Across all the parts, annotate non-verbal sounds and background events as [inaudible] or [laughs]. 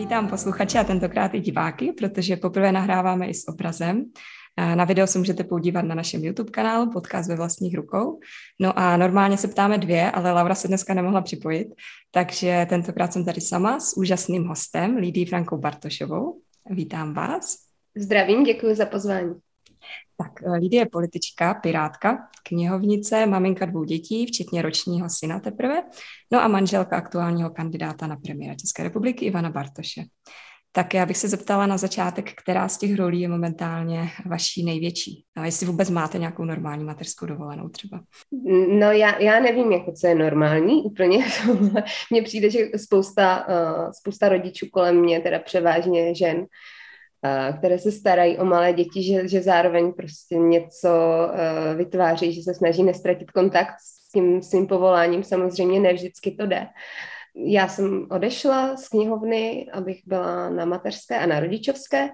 Vítám posluchače a tentokrát i diváky, protože poprvé nahráváme i s obrazem. Na video se můžete podívat na našem YouTube kanálu Podcast ve vlastních rukou. No a normálně se ptáme dvě, ale Laura se dneska nemohla připojit, takže tentokrát jsem tady sama s úžasným hostem, Lidí Frankou Bartošovou. Vítám vás. Zdravím, děkuji za pozvání. Tak eh, Lidia je politička, pirátka, knihovnice, maminka dvou dětí, včetně ročního syna teprve, no a manželka aktuálního kandidáta na premiéra České republiky Ivana Bartoše. Tak já bych se zeptala na začátek, která z těch rolí je momentálně vaší největší. A jestli vůbec máte nějakou normální mateřskou dovolenou třeba. No já, já nevím, jako co je normální úplně. [laughs] Mně přijde, že spousta, uh, spousta rodičů kolem mě, teda převážně žen, které se starají o malé děti, že, že zároveň prostě něco uh, vytváří, že se snaží nestratit kontakt s tím svým povoláním. Samozřejmě ne vždycky to jde. Já jsem odešla z knihovny, abych byla na mateřské a na rodičovské,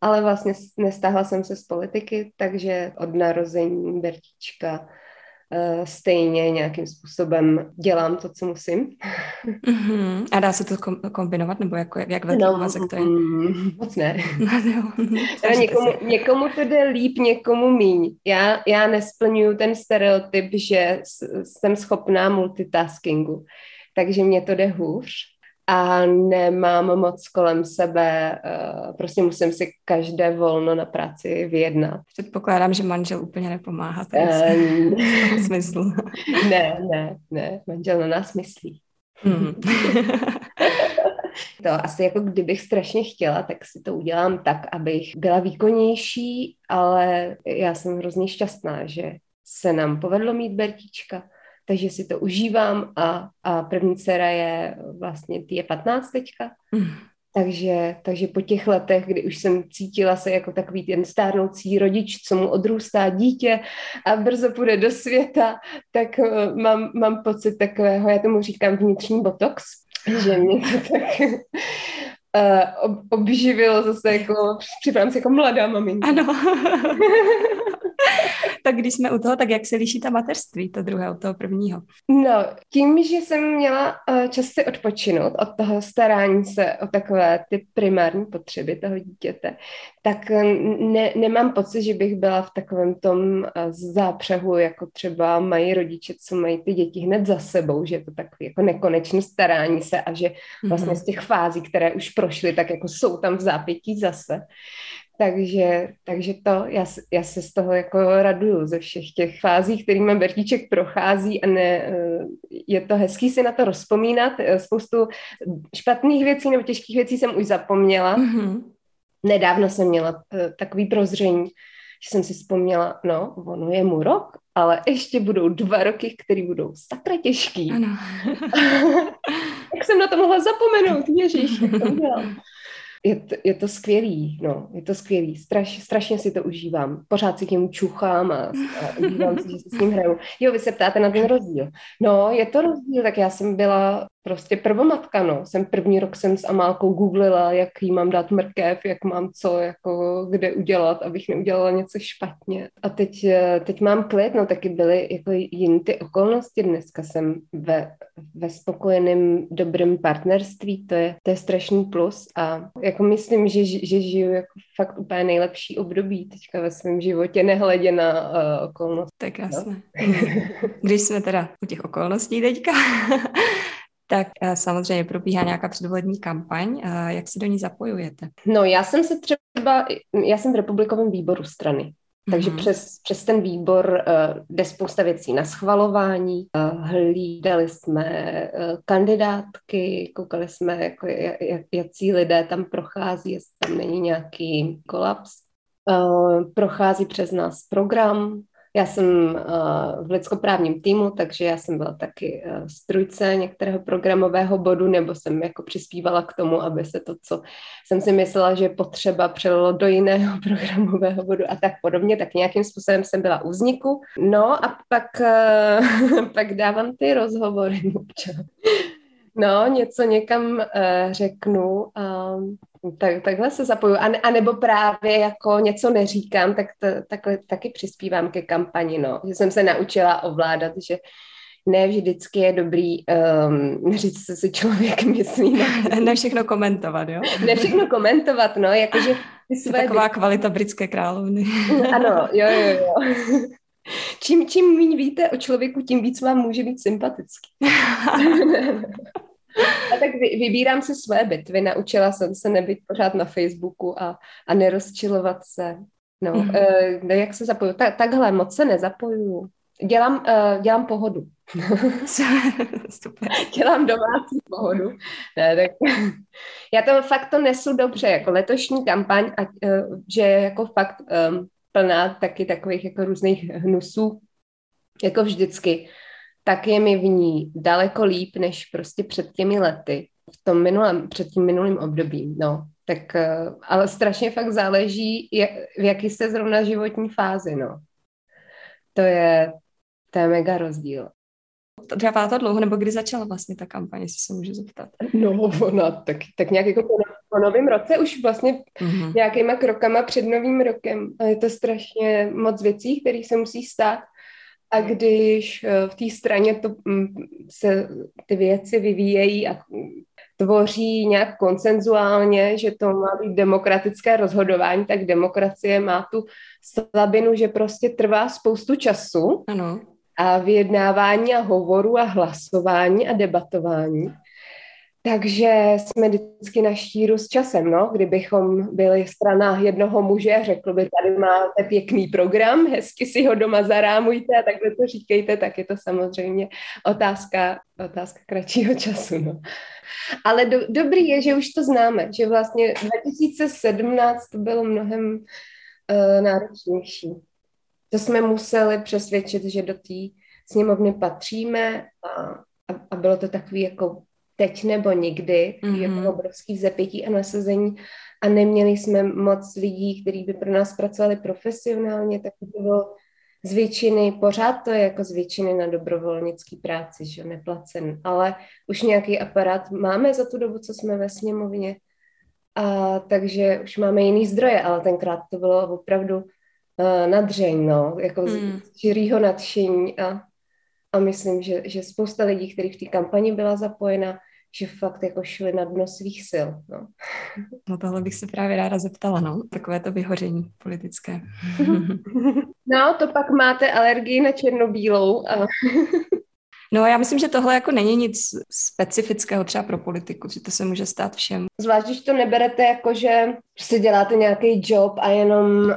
ale vlastně nestáhla jsem se z politiky, takže od narození Bertička stejně nějakým způsobem dělám to, co musím. Mm-hmm. A dá se to kombinovat, nebo jako, jak velký no, úvazek to je? Mm, moc ne. [laughs] No, [laughs] někomu, někomu to jde líp, někomu míň. Já, já nesplňuju ten stereotyp, že jsem schopná multitaskingu, takže mě to jde hůř a nemám moc kolem sebe, uh, prostě musím si každé volno na práci vyjednat. Předpokládám, že manžel úplně nepomáhá um, [laughs] v smyslu. ne, ne, ne, manžel na nás myslí. Mm. [laughs] to asi jako kdybych strašně chtěla, tak si to udělám tak, abych byla výkonnější, ale já jsem hrozně šťastná, že se nám povedlo mít Bertička, takže si to užívám a, a první dcera je vlastně, ty je 15 teďka, mm. takže, takže po těch letech, kdy už jsem cítila se jako takový ten stárnoucí rodič, co mu odrůstá dítě a brzo půjde do světa, tak uh, mám, mám pocit takového, já tomu říkám vnitřní botox, že mě to tak [laughs] uh, obživilo zase jako, připadám se jako mladá maminka. Ano. [laughs] tak když jsme u toho, tak jak se liší ta mateřství, to druhé od toho prvního? No, tím, že jsem měla uh, čas si odpočinout od toho starání se o takové ty primární potřeby toho dítěte, tak eh, ne, nemám pocit, že bych byla v takovém tom uh, zápřehu, jako třeba mají rodiče, co mají ty děti hned za sebou, že je to takový jako nekonečné starání se a že vlastně mm-hmm. z těch fází, které už prošly, tak jako jsou tam v zápětí zase. Takže, takže to, já, já se z toho jako raduju ze všech těch fází, kterými Bertíček prochází a ne, eh, je to hezký si na to rozpomínat. Eh, spoustu špatných věcí nebo těžkých věcí jsem už zapomněla. Mm-hmm. Nedávno jsem měla uh, takový prozření, že jsem si vzpomněla, no, ono je mu rok, ale ještě budou dva roky, které budou sakra těžký. Ano. [laughs] Jak jsem na to mohla zapomenout, ježíš, jak to udělám je to, je to skvělý, no, je to skvělý, Straš, strašně si to užívám, pořád si k němu čuchám a, a užívám si, že si s ním hraju. Jo, vy se ptáte na ten rozdíl. No, je to rozdíl, tak já jsem byla prostě prvomatka, no. Jsem první rok jsem s Amálkou googlila, jak jí mám dát mrkev, jak mám co, jako kde udělat, abych neudělala něco špatně. A teď, eh, teď mám klid, no taky byly jako jiné ty okolnosti. Dneska jsem ve, ve spokojeném, dobrém partnerství, to je, to je strašný plus a jako myslím, že, že žiju jako fakt úplně nejlepší období teďka ve svém životě, nehledě na uh, okolnosti. Tak jasné. No? Když jsme teda u těch okolností teďka, tak eh, samozřejmě probíhá nějaká předvolební kampaň. Eh, jak se do ní zapojujete? No, já jsem se třeba, já jsem v republikovém výboru strany. Takže mm-hmm. přes, přes ten výbor uh, jde spousta věcí na schvalování. Uh, hlídali jsme uh, kandidátky, koukali jsme, jako, jak, jaký lidé tam prochází, jestli tam není nějaký kolaps. Uh, prochází přes nás program, Já jsem uh, v lidskoprávním týmu, takže já jsem byla taky strujce některého programového bodu, nebo jsem jako přispívala k tomu, aby se to, co jsem si myslela, že potřeba, přelilo do jiného [laughs] programového bodu a tak podobně, tak nějakým způsobem jsem byla u vzniku. No a pak, uh, [laughs] pak dávám ty rozhovory [laughs] No, něco někam uh, řeknu, um, tak, takhle se zapoju. A, a nebo právě jako něco neříkám, tak to, takhle taky přispívám ke kampani, no. Že jsem se naučila ovládat, že ne vždycky je dobrý um, říct, co si člověk [laughs] myslí. Ne, [laughs] ne všechno komentovat, jo? Ne všechno komentovat, no, jakože své... Taková kvalita britské královny. [laughs] ano, jo, jo, jo. Čím, čím méně víte o člověku, tím víc vám může být sympatický. A tak vy, vybírám si své bitvy. Naučila jsem se nebyt pořád na Facebooku a, a nerozčilovat se. No, mm-hmm. uh, jak se zapoju? Ta, takhle, moc se nezapojuju. Dělám, uh, dělám pohodu. [laughs] dělám domácí pohodu. Ne, tak... [laughs] Já to fakt to nesu dobře, jako letošní kampaň, a, uh, že je jako fakt um, plná taky takových jako různých hnusů, jako vždycky tak je mi v ní daleko líp, než prostě před těmi lety, v tom minulém, před tím minulým obdobím, no. Tak, eh, ale strašně fakt záleží, jak, v jaký jste zrovna životní fázi, no. To je, to je mega rozdíl. Trvá to dlouho, nebo kdy začala vlastně ta kampaně, jestli se můžu zeptat? No, ona tak, tak nějak jako po, po novém roce už vlastně mm-hmm. nějakýma krokama před novým rokem. Je to strašně moc věcí, které se musí stát. A když eh, v té straně to, mm, se ty věci vyvíjejí a tvoří nějak konsenzuálně, že to má být demokratické rozhodování, tak demokracie má tu slabinu, že prostě trvá spoustu času. Ano. A vyjednávání a hovoru a hlasování a debatování. Takže jsme vždycky na štíru s časem, no. Kdybychom byli strana jednoho muže, řekl by, tady máte pěkný program, hezky si ho doma zarámujte a takhle to říkejte, tak je to samozřejmě otázka, otázka kratšího času, no. Ale do, dobrý je, že už to známe, že vlastně 2017 to bylo mnohem uh, náročnější. To jsme museli přesvědčit, že do té sněmovny patříme a, a, a bylo to takový jako teď nebo nikdy, mm-hmm. jako obrovský vzepětí a nasazení a neměli jsme moc lidí, kteří by pro nás pracovali profesionálně, tak to bylo z většiny, pořád to je jako z většiny na dobrovolnický práci, že neplacen, ale už nějaký aparát máme za tu dobu, co jsme ve sněmovně, a takže už máme jiný zdroje, ale tenkrát to bylo opravdu uh, nadřeň, no, jako mm. z čirýho nadšení a, a myslím, že, že spousta lidí, kteří v té kampani byla zapojena, že fakt jako šli na dno svých sil. No. no tohle bych se právě ráda zeptala, no, takové to vyhoření politické. [laughs] no, to pak máte alergii na černobílou. A... [laughs] No já myslím, že tohle jako není nic specifického třeba pro politiku, že to se může stát všem. Zvlášť, když to neberete jako, že si děláte nějaký job a jenom uh,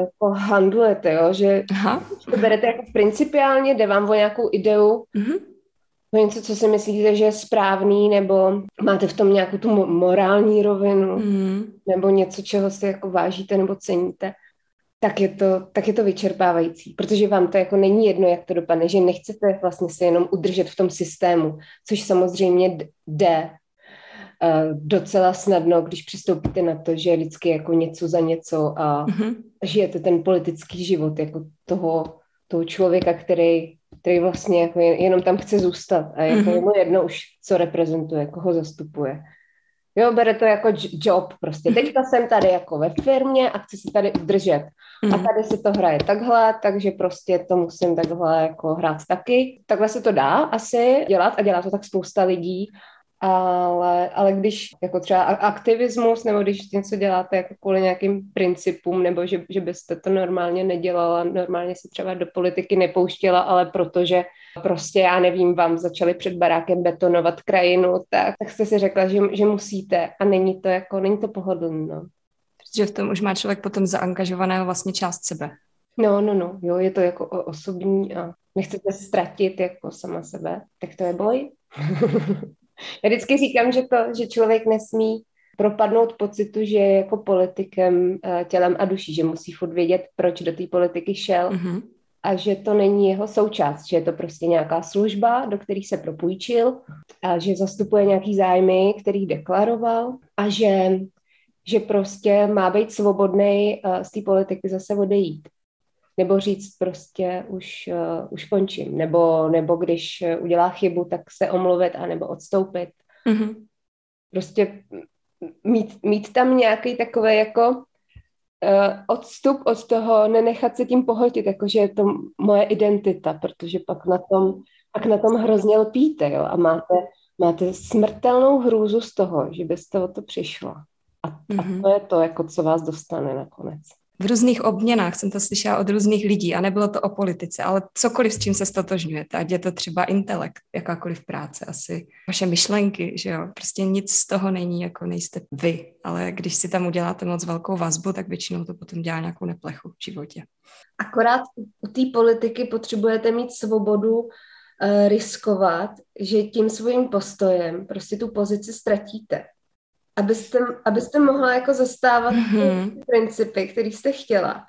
jako handlujete, jo? že Aha. to berete jako principiálně, jde vám o nějakou ideu, mm-hmm něco, co si myslíte, že je správný, nebo máte v tom nějakou tu morální rovinu, mm. nebo něco, čeho si jako vážíte nebo ceníte, tak je, to, tak je to vyčerpávající, protože vám to jako není jedno, jak to dopadne, že nechcete vlastně se jenom udržet v tom systému, což samozřejmě jde uh, docela snadno, když přistoupíte na to, že je vždycky jako něco za něco a mm-hmm. žijete ten politický život jako toho, toho člověka, který který vlastně jako jenom tam chce zůstat a jako mm-hmm. mu jedno už, co reprezentuje, koho zastupuje. Jo, bere to jako job prostě. Teďka jsem tady jako ve firmě a chci se tady udržet. Mm. A mhm. tady se to hraje takhle, takže prostě to musím takhle jako hrát taky. Takhle se to dá asi dělat a dělá to tak spousta lidí ale, ale když jako třeba aktivismus, nebo když něco děláte jako kvůli nějakým principům, nebo že, že byste to normálně nedělala, normálně se třeba do politiky nepouštěla, ale protože prostě, já nevím, vám začali před barákem betonovat krajinu, tak, tak jste si řekla, že, že musíte a není to jako, není to pohodlné, no. Protože v tom už má člověk potom zaangažovaného vlastně část sebe. No, no, no, jo, je to jako osobní a nechcete ztratit jako sama sebe, tak to je boj. [laughs] Já vždycky říkám, že to, že člověk nesmí propadnout pocitu, že je jako politikem eh, tělem a duší, že musí furt vědět, proč do té politiky šel mm-hmm. a že to není jeho součást, že je to prostě nějaká služba, do kterých se propůjčil a že zastupuje nějaký zájmy, který deklaroval a že, že prostě má být svobodný uh, z té politiky zase odejít. Nebo říct prostě už, uh, už končím. Nebo, nebo když udělá chybu, tak se omluvit a nebo odstoupit. Mm-hmm. Prostě mít, mít tam nějaký takový jako uh, odstup od toho, nenechat se tím pohltit, jakože je to moje identita, protože pak na tom, pak na tom hrozně lpíte, jo, a máte, máte smrtelnou hrůzu z toho, že byste o to přišla. A, mm-hmm. a mhm. to je to, jako co vás dostane nakonec v různých obměnách jsem to slyšela od různých lidí a nebylo to o politice, ale cokoliv, s čím se stotožňujete, ať je to třeba intelekt, jakákoliv práce, asi vaše myšlenky, že jo, prostě nic z toho není, jako nejste vy, ale když si tam uděláte moc velkou vazbu, tak většinou to potom dělá nějakou neplechu v životě. Akorát u té politiky potřebujete mít svobodu uh, riskovat, že tím svým postojem prostě tu pozici ztratíte abyste, abyste mohla jako zastávat mm-hmm. ty principy, které jste chtěla,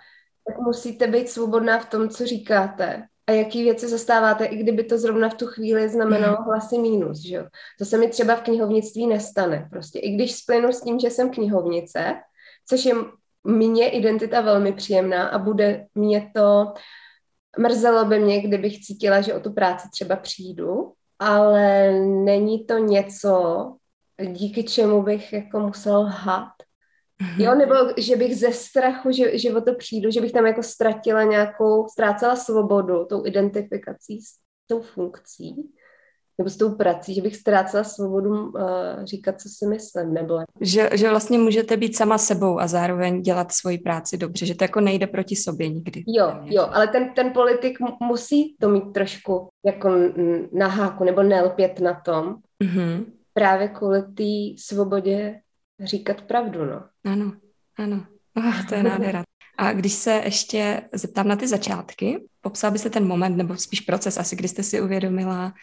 tak musíte být svobodná v tom, co říkáte a jaký věci zastáváte, i kdyby to zrovna v tu chvíli znamenalo mm-hmm. hlasy mínus, že jo. To se mi třeba v knihovnictví nestane. Prostě i když splynu s tím, že jsem knihovnice, což je mně identita velmi příjemná a bude mě to, mrzelo by mě, kdybych cítila, že o tu práci třeba přijdu, ale není to něco, díky čemu bych jako musel lhat. Mm-hmm. Jo, nebo že bych ze strachu, že, že o to přijdu, že bych tam jako ztratila nějakou, ztrácela svobodu tou identifikací s tou funkcí, nebo s tou prací, že bych ztrácela svobodu uh, říkat, co si myslím, nebo... Že, že vlastně můžete být sama sebou a zároveň dělat svoji práci dobře, že to jako nejde proti sobě nikdy. Jo, jo, ale ten, ten politik musí to mít trošku jako na háku, nebo nelpět na tom, mm-hmm právě kvůli té svobodě říkat pravdu, no. Ano, ano. Oh, to je nádhera. A když se ještě zeptám na ty začátky, popsal byste ten moment, nebo spíš proces asi, kdy jste si uvědomila,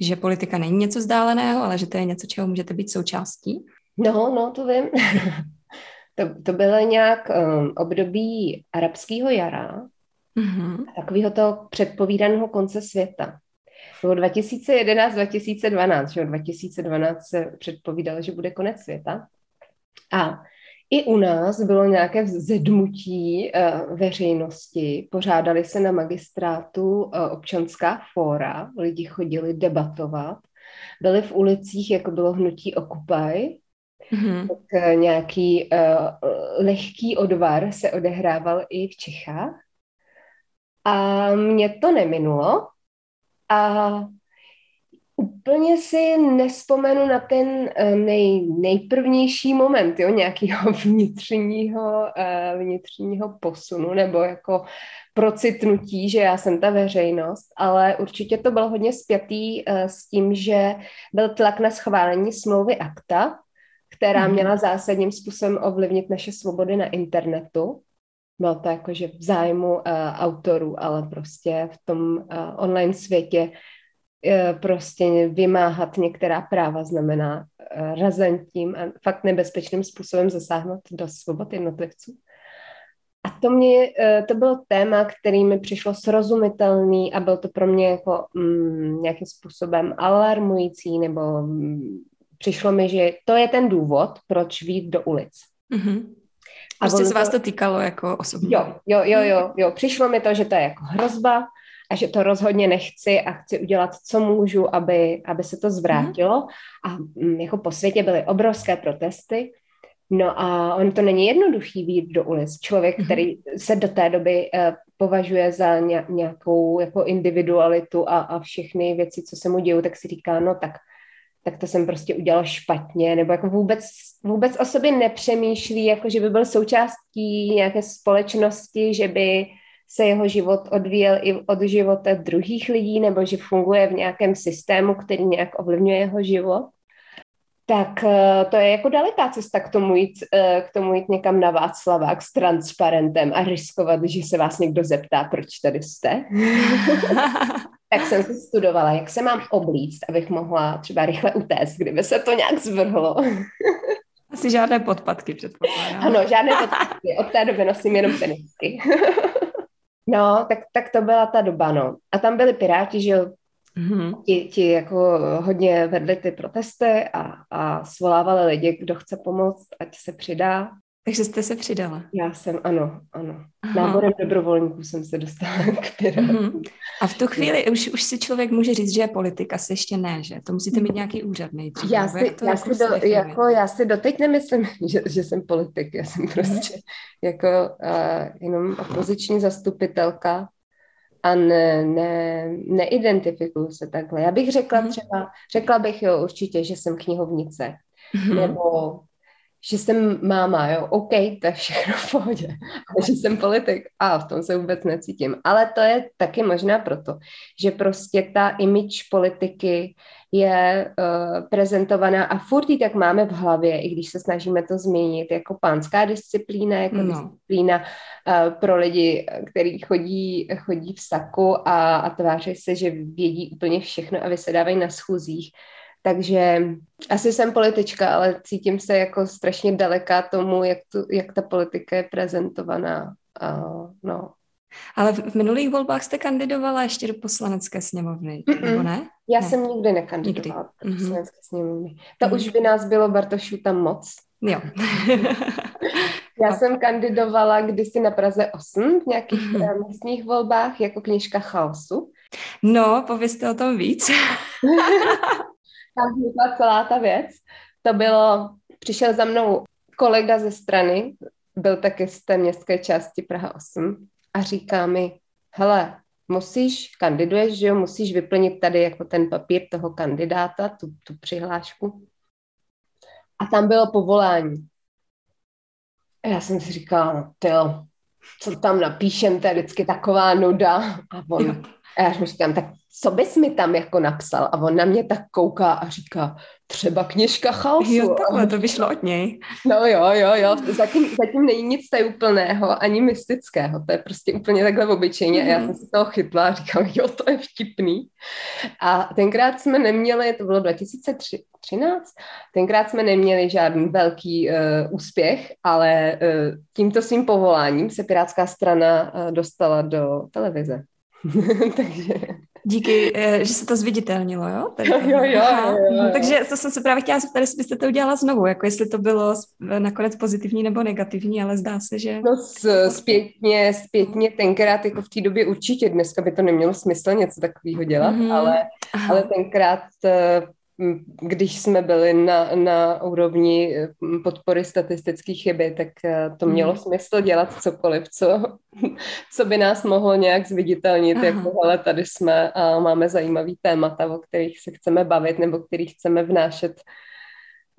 že politika není něco vzdáleného, ale že to je něco, čeho můžete být součástí? No, no, to vím. [laughs] to, to bylo nějak um, období arabského jara, mm-hmm. takového toho předpovídaného konce světa. Bylo 2011-2012, že 2012 se předpovídalo, že bude konec světa. A i u nás bylo nějaké zedmutí uh, veřejnosti, pořádali se na magistrátu uh, občanská fóra, lidi chodili debatovat, byli v ulicích, jako bylo hnutí Occupy, mm-hmm. tak uh, nějaký uh, lehký odvar se odehrával i v Čechách. A mě to neminulo, a úplně si nespomenu na ten eh, nej, nejprvnější moment, jo, nějakého [laughs] vnitřního, uh, vnitřního posunu nebo jako procitnutí, že já jsem ta veřejnost, ale určitě to bylo hodně spjatý uh, s tím, že byl tlak na schválení smlouvy akta, která mm. měla zásadním způsobem ovlivnit naše svobody na internetu. Bylo to jakože v zájmu uh, autorů, ale prostě v tom uh, online světě uh, prostě vymáhat některá práva znamená uh, razantním a fakt nebezpečným způsobem zasáhnout do svobod jednotlivců. A to, mě, to bylo téma, který mi přišlo srozumitelný a byl to pro mě jako mm, nějakým způsobem alarmující, nebo mm, přišlo mi, že to je ten důvod, proč výjít do ulic. Mm-hmm. Prostě se vás to týkalo jako osobně. Jo, jo, jo, jo, jo. Přišlo mi to, že to je jako hrozba a že to rozhodně nechci a chci udělat, co můžu, aby, aby se to zvrátilo. Mm. A mm, jako po světě byly obrovské protesty. No a on to není jednoduchý výjít do ulic. Člověk, mm. který se do té doby uh, považuje za nějakou jako individualitu a, a všechny věci, co se mu dějí, tak si říká, no tak tak to jsem prostě udělal špatně, nebo jako vůbec, vůbec o sobě nepřemýšlí, jako že by byl součástí nějaké společnosti, že by se jeho život odvíjel i od života druhých lidí, nebo že funguje v nějakém systému, který nějak ovlivňuje jeho život. Tak eh, to je jako daleká cesta k tomu jít, eh, k tomu jít někam na Václavák s transparentem a riskovat, že se vás někdo zeptá, proč tady jste. [laughs] [laughs] tak jsem si studovala, jak se mám oblíct, abych mohla třeba rychle utéct, kdyby se to nějak zvrhlo. Asi žádné podpatky předpokládám. Ano, žádné podpatky. Od té doby nosím jenom tenisky. No, tak, tak to byla ta doba, no. A tam byli piráti, že jo, mm-hmm. ti, ti jako hodně vedli ty protesty a, a svolávali lidi, kdo chce pomoct, ať se přidá. Takže jste se přidala? Já jsem, ano, ano. Aha. Náborem dobrovolníků jsem se dostala [laughs] k Pirátům. Mm-hmm. A v tu chvíli už, už si člověk může říct, že je politik, asi ještě ne, že? To musíte mít nějaký úřad nejdřív. Já si, já, jako si do, jako, já si doteď nemyslím, [laughs] že, že jsem politik. Já jsem mhm. prostě jako uh, jenom opoziční zastupitelka a ne, ne, neidentifikuju se takhle. Já bych řekla mm-hmm. třeba, řekla bych jo určitě, že jsem knihovnice. Mm-hmm. Nebo že jsem máma, jo, OK, to je všechno v pohodě, ale že jsem politik, a v tom se vůbec necítím. Ale to je taky možná proto, že prostě ta image politiky je uh, prezentovaná a furt ji tak máme v hlavě, i když se snažíme to změnit jako pánská disciplína, jako no. disciplína uh, pro lidi, kteří chodí, chodí v saku a, a tváří se, že vědí úplně všechno a vysedávají na schůzích. Takže asi jsem politička, ale cítím se jako strašně daleká tomu, jak, tu, jak ta politika je prezentovaná. Uh, no. Ale v, minulých volbách jste kandidovala ještě do poslanecké sněmovny, Mm-mm. nebo ne? Já ne. jsem nikdy nekandidovala nikdy. do mhm. poslanecké mm-hmm. sněmovny. To mm-hmm. už by nás bylo Bartošů tam moc. Jo. [laughs] Já jsem kandidovala kdysi na Praze 8 v nějakých mm-hmm. místních volbách jako knižka chaosu. No, povězte o tom víc. [laughs] tam vznikla celá ta věc. To bylo, přišel za mnou kolega ze strany, byl taky z té městské části Praha 8 a říká mi, hele, musíš, kandiduješ, že jo, musíš vyplnit tady jako ten papír toho kandidáta, tu, tu přihlášku. A tam bylo povolání. A já jsem si říkala, no, tyjo, co tam napíšem, to je vždycky taková nuda. A on, [laughs] a já říkám, tak co bys mi tam jako napsal? A on na mě tak kouká a říká, třeba kněžka chaosu. Jo, takhle, to vyšlo od něj. No jo, jo, jo, zatím, zatím není nic úplného, ani mystického, to je prostě úplně takhle obyčejně mm. a já mhm. jsem se toho chytla a říkám, jo, to je vtipný. A tenkrát jsme neměli, to bylo 2013, tenkrát jsme neměli žádný velký uh, úspěch, ale uh, tímto svým povoláním se Pirátská strana uh, dostala do televize. [laughs] Takže... Díky, eh, že se to zviditelnilo, jo? Tady jo, jo, jo, jo, jo. Takže to jsem se právě chtěla zeptat, jestli byste to udělala znovu, jako jestli to bylo nakonec pozitivní nebo negativní, ale zdá se, že... No zpětně, zpětně tenkrát, jako v té době určitě, dneska by to nemělo smysl něco takového dělat, mm-hmm. ale, ale tenkrát eh, když jsme byli na, na úrovni podpory statistické chyby, tak eh, to mělo mm. smysl dělat cokoliv, co, [laughs] co by nás mohlo nějak zviditelnit, Aha. jako hele, tady jsme a máme zajímavý témata, o kterých se chceme bavit nebo kterých chceme vnášet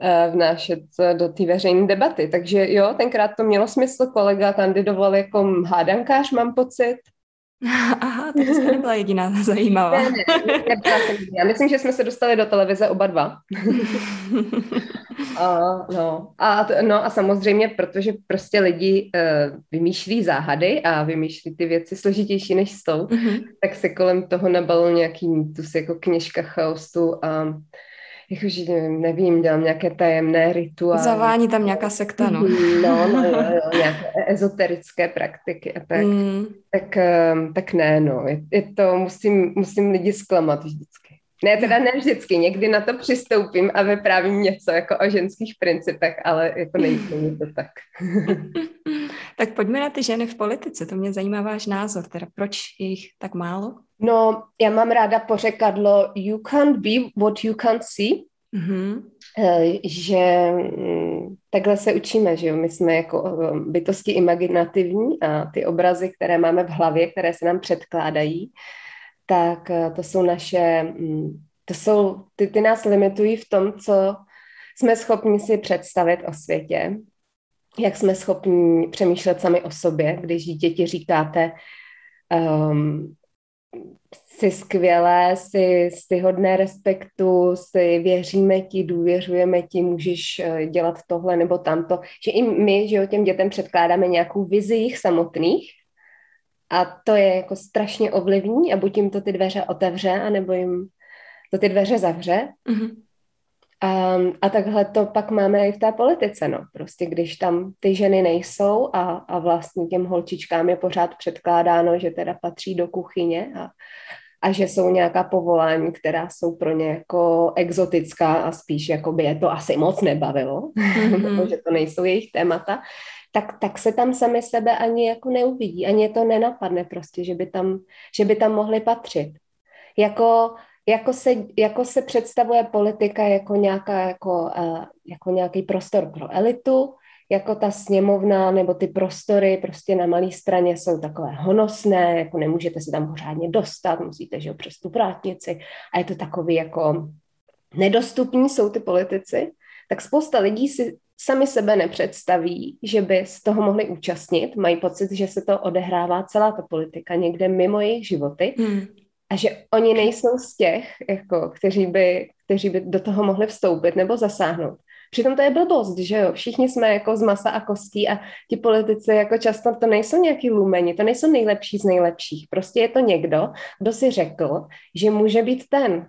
eh, vnášet do té veřejné debaty. Takže jo, tenkrát to mělo smysl, kolega kandidoval jako hádankář, mám pocit, [laughs] Aha, to jste nebyla jediná [laughs] zajímavá. Ne, ne, nebyla jsem Já myslím, že jsme se dostali do televize oba dva. [laughs] a, no. A, no a samozřejmě, protože prostě lidi uh, vymýšlí záhady a vymýšlí ty věci složitější než jsou, mm-hmm. tak se kolem toho nabalil nějaký mýtus jako kněžka chaosu a jakože nevím, dělám nějaké tajemné rituály. Zavání tam nějaká sekta, no. Mhm, no, no, jo, jo, nějaké ezoterické praktiky a tak. Mm. Tak, ehm, tak ne, no. Je, je to, musím, musím lidi zklamat vždycky. Ne, teda ne vždycky, někdy na to přistoupím a vyprávím něco jako o ženských principech, ale jako není to tak. [laughs] tak pojďme na ty ženy v politice, to mě zajímá váš názor, teda proč je jich tak málo? No, já mám ráda pořekadlo you can't be what you can't see, mm-hmm. že mm, takhle se učíme, že jo? my jsme jako eh, bytosti imaginativní a ty obrazy, které máme v hlavě, které se nám předkládají, tak eh, to jsou naše, mm, to jsou, ty, ty nás limitují v tom, co jsme schopni si představit o světě, jak jsme schopni přemýšlet sami o sobě, když děti říkáte, um, jsi skvělé, jsi, jsi hodné respektu, si věříme ti, důvěřujeme ti, můžeš eh, dělat tohle nebo tamto. Že i my, že jo, těm dětem předkládáme nějakou vizi jich samotných a to je jako strašně ovlivní a buď jim to ty dveře otevře, anebo jim to ty dveře zavře. Mm-hmm. A, a takhle to pak máme i v té politice, no. Prostě když tam ty ženy nejsou a, a vlastně těm holčičkám je pořád předkládáno, že teda patří do kuchyně a, a že jsou nějaká povolání, která jsou pro ně jako exotická a spíš jako by je to asi moc nebavilo, [laughs] mm-hmm. že to nejsou jejich témata, tak, tak se tam sami sebe ani jako neuvidí, ani je to nenapadne prostě, že by tam, že by tam mohli patřit. Jako, jako, se, jako se představuje politika jako, nějaká, jako, uh, jako nějaký prostor pro elitu, jako ta sněmovna nebo ty prostory prostě na malé straně jsou takové honosné, jako nemůžete se tam pořádně dostat, musíte, že přes tu vrátnici a je to takový jako nedostupní jsou ty politici, tak spousta lidí si sami sebe nepředstaví, že by z toho mohli účastnit, mají pocit, že se to odehrává celá ta politika někde mimo jejich životy hmm. A že oni nejsou z těch, jako, kteří, by, kteří by do toho mohli vstoupit nebo zasáhnout. Přitom to je blbost, že jo, všichni jsme jako z masa a kostí a ti politici jako často to nejsou nějaký lumeni, to nejsou nejlepší z nejlepších, prostě je to někdo, kdo si řekl, že může být ten,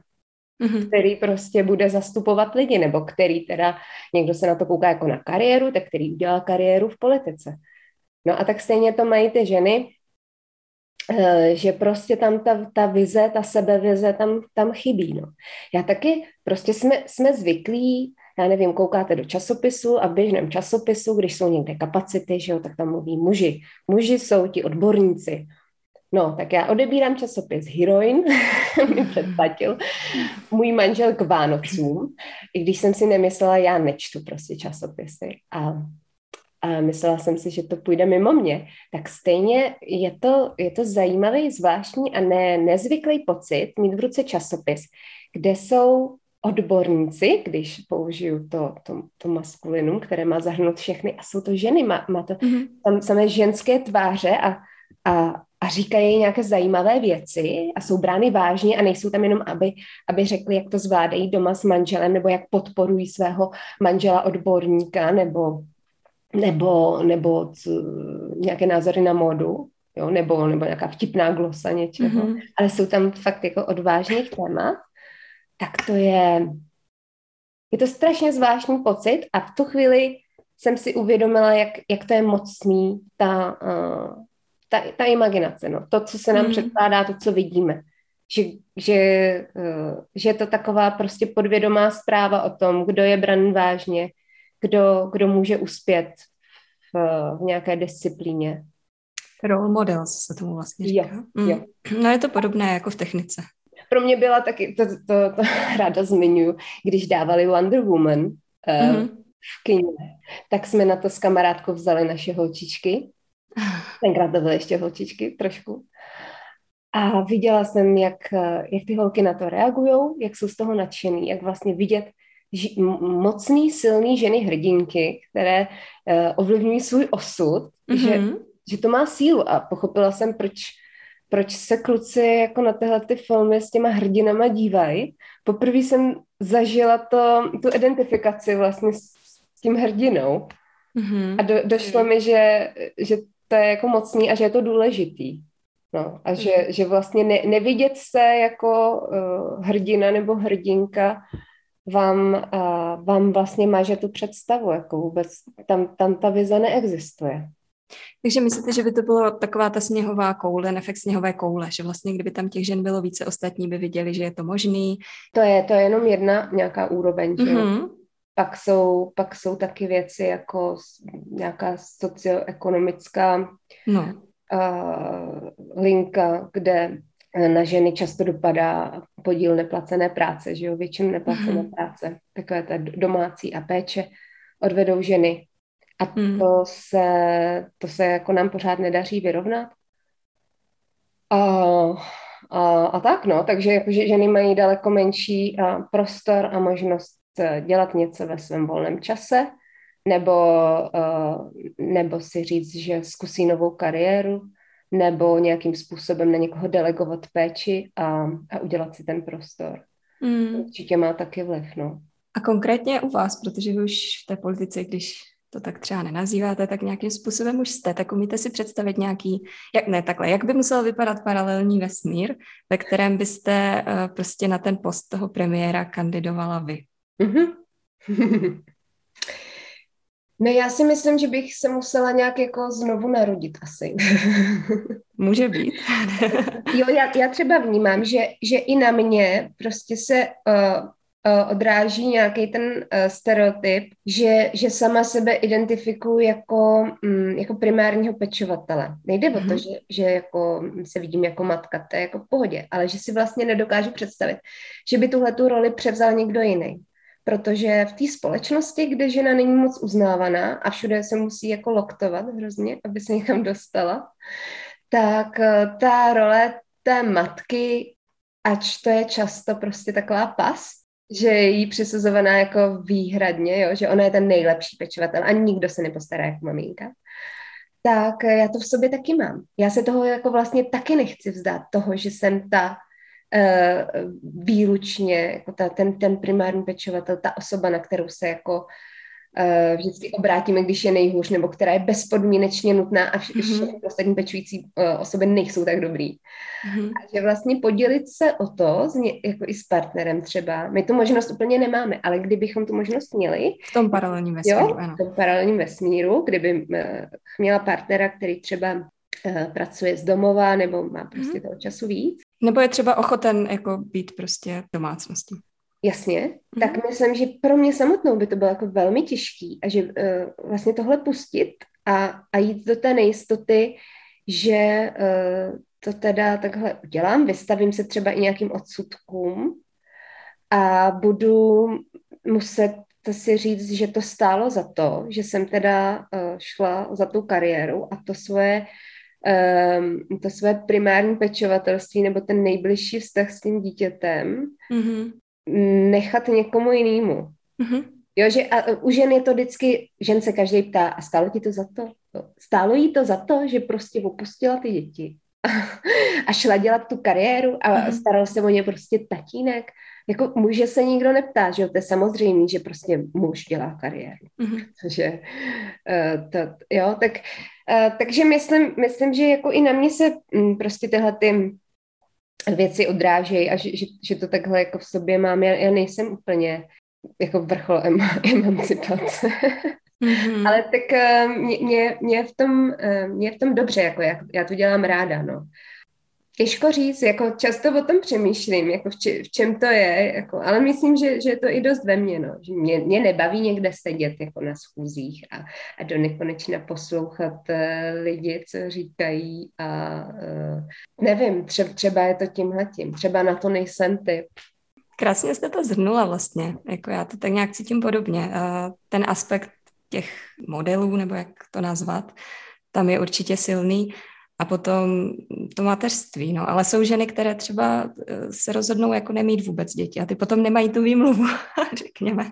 mm-hmm. který prostě bude zastupovat lidi, nebo který teda, někdo se na to kouká jako na kariéru, tak který udělá kariéru v politice. No a tak stejně to mají ty ženy, že prostě tam ta, ta vize, ta sebevize tam, tam chybí. No. Já taky, prostě jsme, jsme zvyklí, já nevím, koukáte do časopisu a v běžném časopisu, když jsou někde kapacity, že jo, tak tam mluví muži. Muži jsou ti odborníci. No, tak já odebírám časopis Heroin, [laughs] mi předplatil můj manžel k Vánocům, i když jsem si nemyslela, já nečtu prostě časopisy a, a myslela jsem si, že to půjde mimo mě, tak stejně je to, je to zajímavý, zvláštní a ne, nezvyklý pocit mít v ruce časopis, kde jsou odborníci, když použiju to, to, to maskulinum, které má zahrnout všechny, a jsou to ženy, má, má to mm-hmm. tam samé ženské tváře a, a, a říkají nějaké zajímavé věci a jsou brány vážně a nejsou tam jenom, aby, aby řekli, jak to zvládají doma s manželem nebo jak podporují svého manžela odborníka nebo, nebo, nebo c, nějaké názory na módu, jo, nebo, nebo nějaká vtipná glosa něčeho, mm-hmm. ale jsou tam fakt jako odvážných témat, tak to je, je to strašně zvláštní pocit a v tu chvíli jsem si uvědomila, jak, jak to je mocný, ta, uh, ta, ta imaginace, no. to, co se nám mm. předkládá, to, co vidíme. Že, že, uh, že je to taková prostě podvědomá zpráva o tom, kdo je bran vážně, kdo, kdo může uspět v, v nějaké disciplíně. Role models se tomu vlastně říká. Jo, mm. jo. No je to podobné jako v technice. Pro mě byla taky, to, to, to, to [laughs] ráda zmiňuji, když dávali Wonder Woman uh, mm-hmm. v kině, tak jsme na to s kamarádkou vzali naše holčičky [laughs] Tenkrát to byly ještě holčičky trošku. A viděla jsem, jak, jak ty holky na to reagují, jak jsou z toho nadšený, jak vlastně vidět ži- mocný, silný ženy hrdinky, které uh, ovlivňují svůj osud, mm-hmm. že, že to má sílu. A pochopila jsem, proč, proč se kluci jako na tyhle ty filmy s těma hrdinama dívají. Poprvé jsem zažila to, tu identifikaci vlastně s tím hrdinou. Mm-hmm. A do, došlo mi, že, že to je jako mocný a že je to důležitý. No, a že, mm. že vlastně ne, nevidět se jako uh, hrdina nebo hrdinka vám, vám vlastně máže tu představu, jako vůbec tam, tam ta vize neexistuje. Takže myslíte, že by to byla taková ta sněhová koule, efekt sněhové koule, že vlastně kdyby tam těch žen bylo více, ostatní by viděli, že je to možný? To je, to je jenom jedna nějaká úroveň, že mm-hmm. Pak jsou, pak jsou taky věci jako nějaká socioekonomická no. uh, linka, kde na ženy často dopadá podíl neplacené práce, že jo, většinu neplacené mm. práce, takové ta domácí a péče odvedou ženy. A mm. to, se, to se jako nám pořád nedaří vyrovnat. A, a, a tak, no, takže jakože ženy mají daleko menší a, prostor a možnost Eh, dělat něco ve svém volném čase, nebo, uh, nebo si říct, že zkusí novou kariéru, nebo nějakým způsobem na někoho delegovat péči a, a udělat si ten prostor. Mm. Určitě má taky vliv, no. A konkrétně u vás, protože vy už v té politice, když to tak třeba nenazýváte, tak nějakým způsobem už jste, tak umíte si představit nějaký, jak ne takhle, jak by musel vypadat paralelní vesmír, ve kterém byste uh, prostě na ten post toho premiéra kandidovala vy? Mm-hmm. [laughs] No já si myslím, že bych se musela nějak jako znovu narodit asi. [laughs] Může být. [laughs] jo, já, já třeba vnímám, že, že i na mě prostě se uh, uh, odráží nějaký ten uh, stereotyp, že, že sama sebe identifikuju jako, um, jako primárního pečovatele. Nejde mm-hmm. o to, mhm. že, že jako se vidím jako matka, to je jako v pohodě, ale že si vlastně nedokážu představit, že by tuhle tu roli převzal někdo jiný protože v té společnosti, kde žena není moc uznávaná a všude se musí jako loktovat hrozně, aby se někam dostala, tak eh, ta role té matky, ač to je často prostě taková past, že je jí přisuzovaná jako výhradně, jo, že ona je ten nejlepší pečovatel a nikdo se nepostará jako maminka, tak já to v sobě taky mám. Já se toho jako vlastně taky nechci vzdát, toho, že jsem ta výlučně jako ta, ten, ten primární pečovatel, ta osoba, na kterou se jako uh, vždycky obrátíme, když je nejhůř, nebo která je bezpodmínečně nutná a vš- mm-hmm. všechny ostatní pečující uh, osoby nejsou tak dobrý. Mm-hmm. A že vlastně podělit se o to, jako i s partnerem třeba, my tu možnost úplně nemáme, ale kdybychom tu možnost měli. V tom paralelním vesmíru, jo, ano. V tom paralelním vesmíru, kdyby měla partnera, který třeba pracuje z domova nebo má prostě mm-hmm. toho času víc, nebo je třeba ochoten jako být prostě domácností. Jasně, mm-hmm. tak myslím, že pro mě samotnou by to bylo jako velmi těžký a že uh, vlastně tohle pustit a, a jít do té nejistoty, že uh, to teda takhle udělám, vystavím se třeba i nějakým odsudkům a budu muset si říct, že to stálo za to, že jsem teda uh, šla za tu kariéru a to svoje um, to své primární pečovatelství nebo ten nejbližší vztah s tím dítětem mm-hmm. nechat někomu jinému. Mm-hmm. Jo, že a u žen je to vždycky, žen se každý ptá, a stálo ti to za to? Stálo jí to za to, že prostě opustila ty děti [laughs] a šla dělat tu kariéru a mm-hmm. staral se o ně prostě tatínek. Jako muže se nikdo neptá, že jo, to je samozřejmé, že prostě muž dělá kariéru. Mm-hmm. [laughs] Takže, uh, to, jo, tak Uh, takže myslím, myslím, že jako i na mě se um, prostě tyhle ty věci odrážejí a že, že, že to takhle jako v sobě mám. Já, já nejsem úplně jako vrchol em, [laughs] emancipace. Mm-hmm. Ale tak uh, mě, mě, mě, v tom, uh, mě v tom dobře, jako já, já to dělám ráda, no. Těžko říct, jako často o tom přemýšlím, jako v, či, v čem to je, jako, ale myslím, že, že je to i dost ve mně, no. že mě, mě nebaví někde sedět jako na schůzích a, a do nekonečna poslouchat uh, lidi, co říkají a uh, nevím, tře, třeba je to tímhletím, třeba na to nejsem typ. Krásně jste to zhrnula vlastně, jako já to tak nějak cítím podobně. Uh, ten aspekt těch modelů, nebo jak to nazvat, tam je určitě silný a potom to mateřství, no. Ale jsou ženy, které třeba eh, se rozhodnou jako nemít vůbec děti a ty potom nemají tu výmluvu, [laughs] řekněme.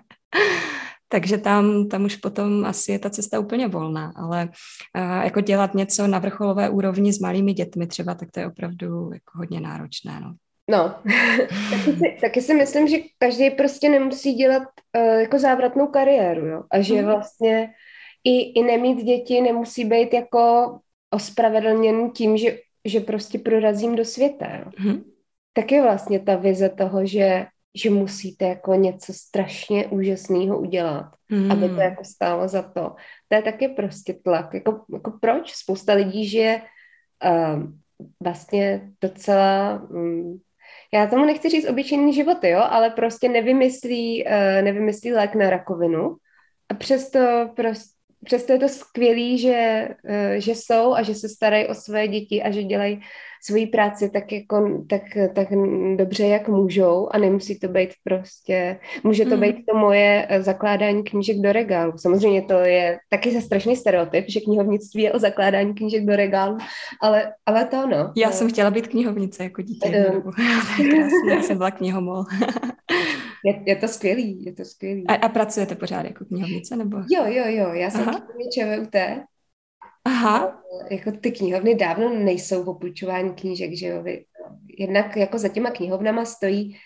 Takže tam, tam už potom asi je ta cesta úplně volná, ale uh, jako dělat něco na vrcholové úrovni s malými dětmi třeba, tak to je opravdu jako hodně náročné, no. No, [laughs] taky, si, taky si myslím, že každý prostě nemusí dělat uh, jako závratnou kariéru, jo? A že mhm. vlastně i, i nemít děti nemusí být jako ospravedlněn tím, že, že prostě prorazím do světa. Jo. Hmm. Tak je vlastně ta vize toho, že, že musíte jako něco strašně úžasného udělat, hmm. aby to jako stálo za to. To je taky prostě tlak. Jako, jako proč? Spousta lidí žije uh, vlastně docela... Um, já tomu nechci říct obyčejný životy, jo, ale prostě nevymyslí, uh, nevymyslí lék na rakovinu a přesto prostě přesto je to skvělý, že, eh, že jsou a že se starají o své děti a že dělají svoji práci tak, jako, tak, tak dobře, jak můžou a nemusí to být prostě, může to mm. být to moje eh, zakládání knížek do regálu. Samozřejmě to je taky za strašný stereotyp, že knihovnictví je o zakládání knížek do regálu, ale, ale to no. Já jsem chtěla být knihovnice jako dítě. [laughs] Uh, krásně, já jsem byla knihomol. [laughs] Je, je to skvělý, je to skvělý. A, a pracujete pořád jako knihovnice, nebo? Jo, jo, jo, já jsem knihovně ČVUT. Aha. Jako ty knihovny dávno nejsou v opůjčování knížek, že jo. Jednak jako za těma knihovnama stojí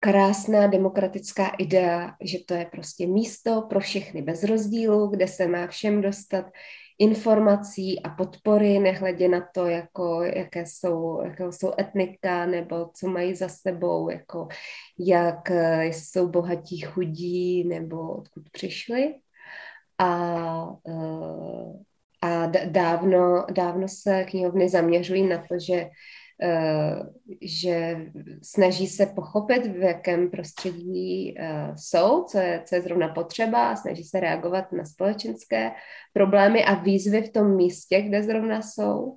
krásná demokratická idea, že to je prostě místo pro všechny bez rozdílu, kde se má všem dostat informací a podpory, nehledě na to, jako, jaké, jsou, jaké jsou etnika nebo co mají za sebou, jako jak jsou bohatí, chudí nebo odkud přišli. A, eh, a dávno, dávno se knihovny zaměřují na to, že že snaží se pochopit, v jakém prostředí eh, jsou, co je, co je zrovna potřeba a snaží se reagovat na společenské problémy a výzvy v tom místě, kde zrovna jsou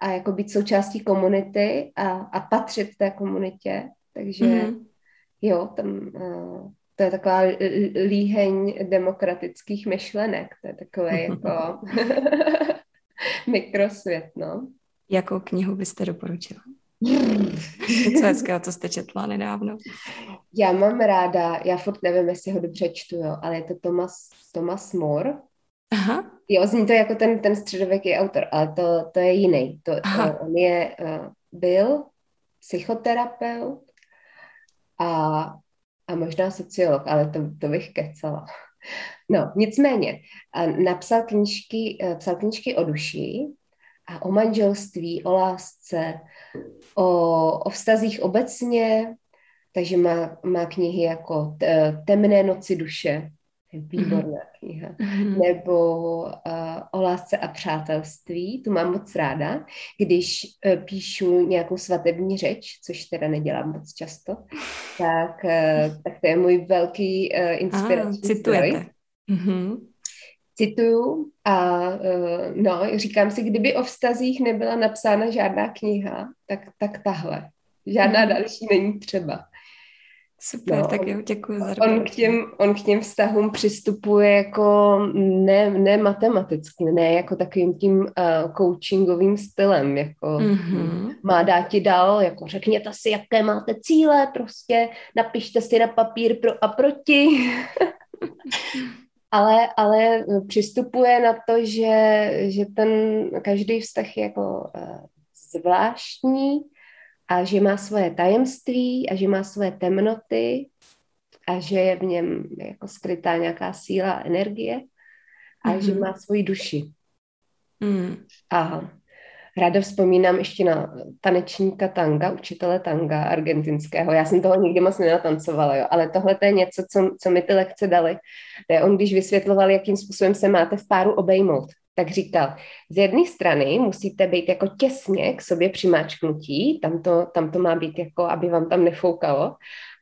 a jako být součástí komunity a, a patřit té komunitě. Takže mm-hmm. jo, tam uh, to je taková líheň demokratických myšlenek, to je takové [laughs] jako [laughs] mikrosvět, no. Jakou knihu byste doporučila? [laughs] Co hezkého, co jste četla nedávno? Já mám ráda, já furt nevím, jestli ho dobře čtu, jo, ale je to Thomas, Thomas More. Aha. Jo, zní to jako ten, ten středověký autor, ale to, to je jiný. To, to, on je, uh, byl psychoterapeut a, a možná sociolog, ale to, to bych kecala. No, nicméně, napsal knížky, psal knížky o duši a o manželství, o lásce, o, o vztazích obecně, takže má, má knihy jako Temné noci duše, výborná mm-hmm. kniha, mm-hmm. nebo uh, o lásce a přátelství, tu mám moc ráda, když uh, píšu nějakou svatební řeč, což teda nedělám moc často, tak, uh, tak to je můj velký uh, inspirační ah, citujete. Mm-hmm cituju a uh, no, říkám si, kdyby o vztazích nebyla napsána žádná kniha, tak, tak tahle. Žádná mm. další není třeba. Super, no, tak jo, děkuji za on k, těm, on k těm vztahům přistupuje jako ne, ne matematicky, ne jako takovým tím uh, coachingovým stylem, jako mm-hmm. má dát ti dál, jako řekněte si, jaké máte cíle, prostě napište si na papír pro a proti. [laughs] ale, ale přistupuje na to, že, že ten každý vztah je jako uh, zvláštní a že má svoje tajemství a že má svoje temnoty a že je v něm jako skrytá nějaká síla a energie a mm-hmm. že má svoji duši. Mm. A Ráda vzpomínám ještě na tanečníka tanga, učitele tanga argentinského. Já jsem toho nikdy moc nenatancovala, jo, ale tohle je něco, co, co mi ty lekce dali. On, když vysvětloval, jakým způsobem se máte v páru obejmout, tak říkal, z jedné strany musíte být jako těsně k sobě přimáčknutí, tam to, tam to má být jako, aby vám tam nefoukalo,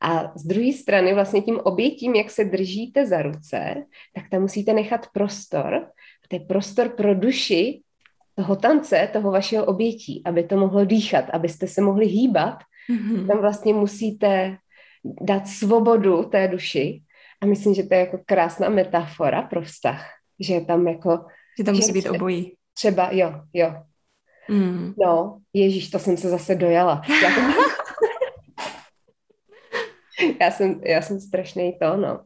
a z druhé strany vlastně tím obětím, jak se držíte za ruce, tak tam musíte nechat prostor, to je prostor pro duši, toho tance, toho vašeho obětí, aby to mohlo dýchat, abyste se mohli hýbat, mm-hmm. tam vlastně musíte dát svobodu té duši. A myslím, že to je jako krásná metafora pro vztah, že tam jako... Že tam musí být obojí. Třeba, jo, jo. Mm. No, ježíš, to jsem se zase dojala. Já, to... [laughs] [laughs] já jsem, já jsem strašný to, no.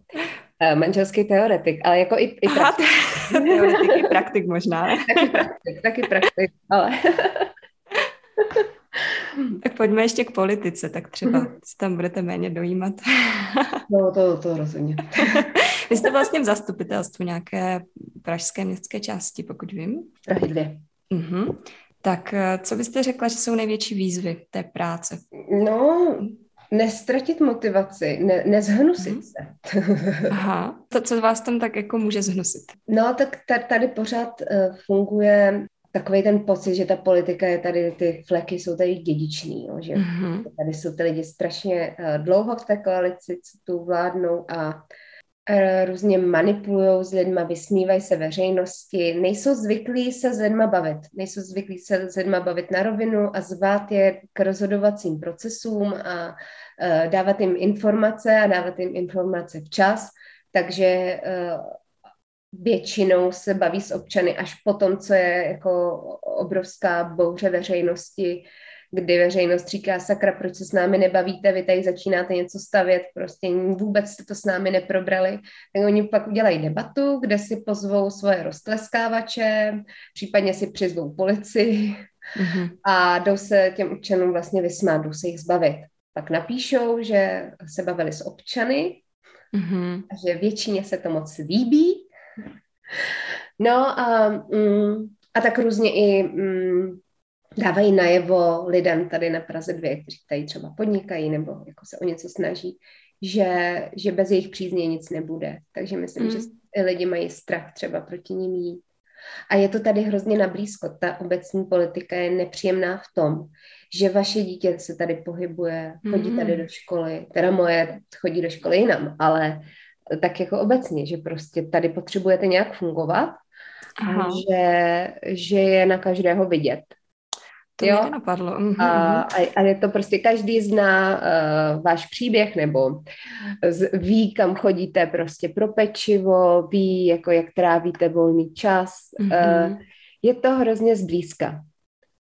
Uh, manželský teoretik, ale jako i, i praktik. [laughs] teoretik i praktik možná. [laughs] taky praktik, taky praktik, ale... [laughs] tak pojďme ještě k politice, tak třeba mm-hmm. tam budete méně dojímat. no, to, to rozhodně. Vy jste vlastně v zastupitelstvu nějaké pražské městské části, pokud vím. Prahy dvě. Mm-hmm. Tak eh, co byste řekla, že jsou největší výzvy té práce? No, nestratit motivaci, ne, nezhnusit hmm. se. [laughs] Aha, to, co vás tam tak jako může zhnusit? No, tak tady pořád uh, funguje takový ten pocit, že ta politika je tady, ty fleky jsou tady dědiční, jo, že mm-hmm. tady jsou ty lidi strašně uh, dlouho v té koalici, co tu vládnou a různě manipulují s lidma, vysmívají se veřejnosti, nejsou zvyklí se s lidma bavit, nejsou zvyklí se s lidma bavit na rovinu a zvát je k rozhodovacím procesům a uh, dávat jim informace a dávat jim informace včas, takže uh, většinou se baví s občany až po tom, co je jako obrovská bouře veřejnosti, kdy veřejnost říká, sakra, proč se s námi nebavíte, vy tady začínáte něco stavět, prostě vůbec jste to s námi neprobrali, tak oni pak udělají debatu, kde si pozvou svoje roztleskávače, případně si přizvou policii mm-hmm. a jdou se těm občanům vlastně vysmát, jdou se jich zbavit. pak napíšou, že se bavili s občany mm-hmm. a že většině se to moc líbí. No a, mm, a tak různě i mm, dávají najevo lidem tady na Praze dvě, kteří tady třeba podnikají nebo jako se o něco snaží, že, že bez jejich přízně nic nebude. Takže myslím, mm. že lidi mají strach třeba proti ním jít. A je to tady hrozně nablízko. Ta obecní politika je nepříjemná v tom, že vaše dítě se tady pohybuje, chodí tady do školy, teda moje chodí do školy jinam, ale tak jako obecně, že prostě tady potřebujete nějak fungovat Aha. a že, že je na každého vidět. To jo? mě napadlo. A, mhm. a je to prostě, každý zná uh, váš příběh nebo z, ví, kam chodíte prostě pro pečivo, ví, jako jak trávíte volný čas. Mm-hmm. Uh, je to hrozně zblízka.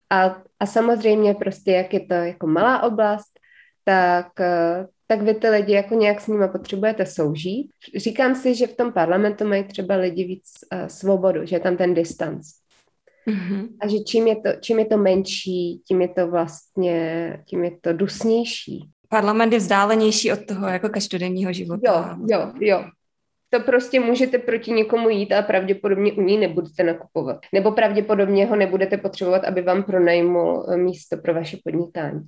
A, a samozřejmě prostě, jak je to jako malá oblast, tak, uh, tak vy ty lidi jako nějak s nimi potřebujete soužít. Říkám si, že v tom parlamentu mají třeba lidi víc uh, svobodu, že je tam ten distanc. Mm-hmm. A že čím je, to, čím je to menší, tím je to vlastně, tím je to dusnější. Parlament je vzdálenější od toho jako každodenního života. Jo, jo, jo. To prostě můžete proti někomu jít a pravděpodobně u ní nebudete nakupovat. Nebo pravděpodobně ho nebudete potřebovat, aby vám pronajmul eh, místo pro vaše podnikání.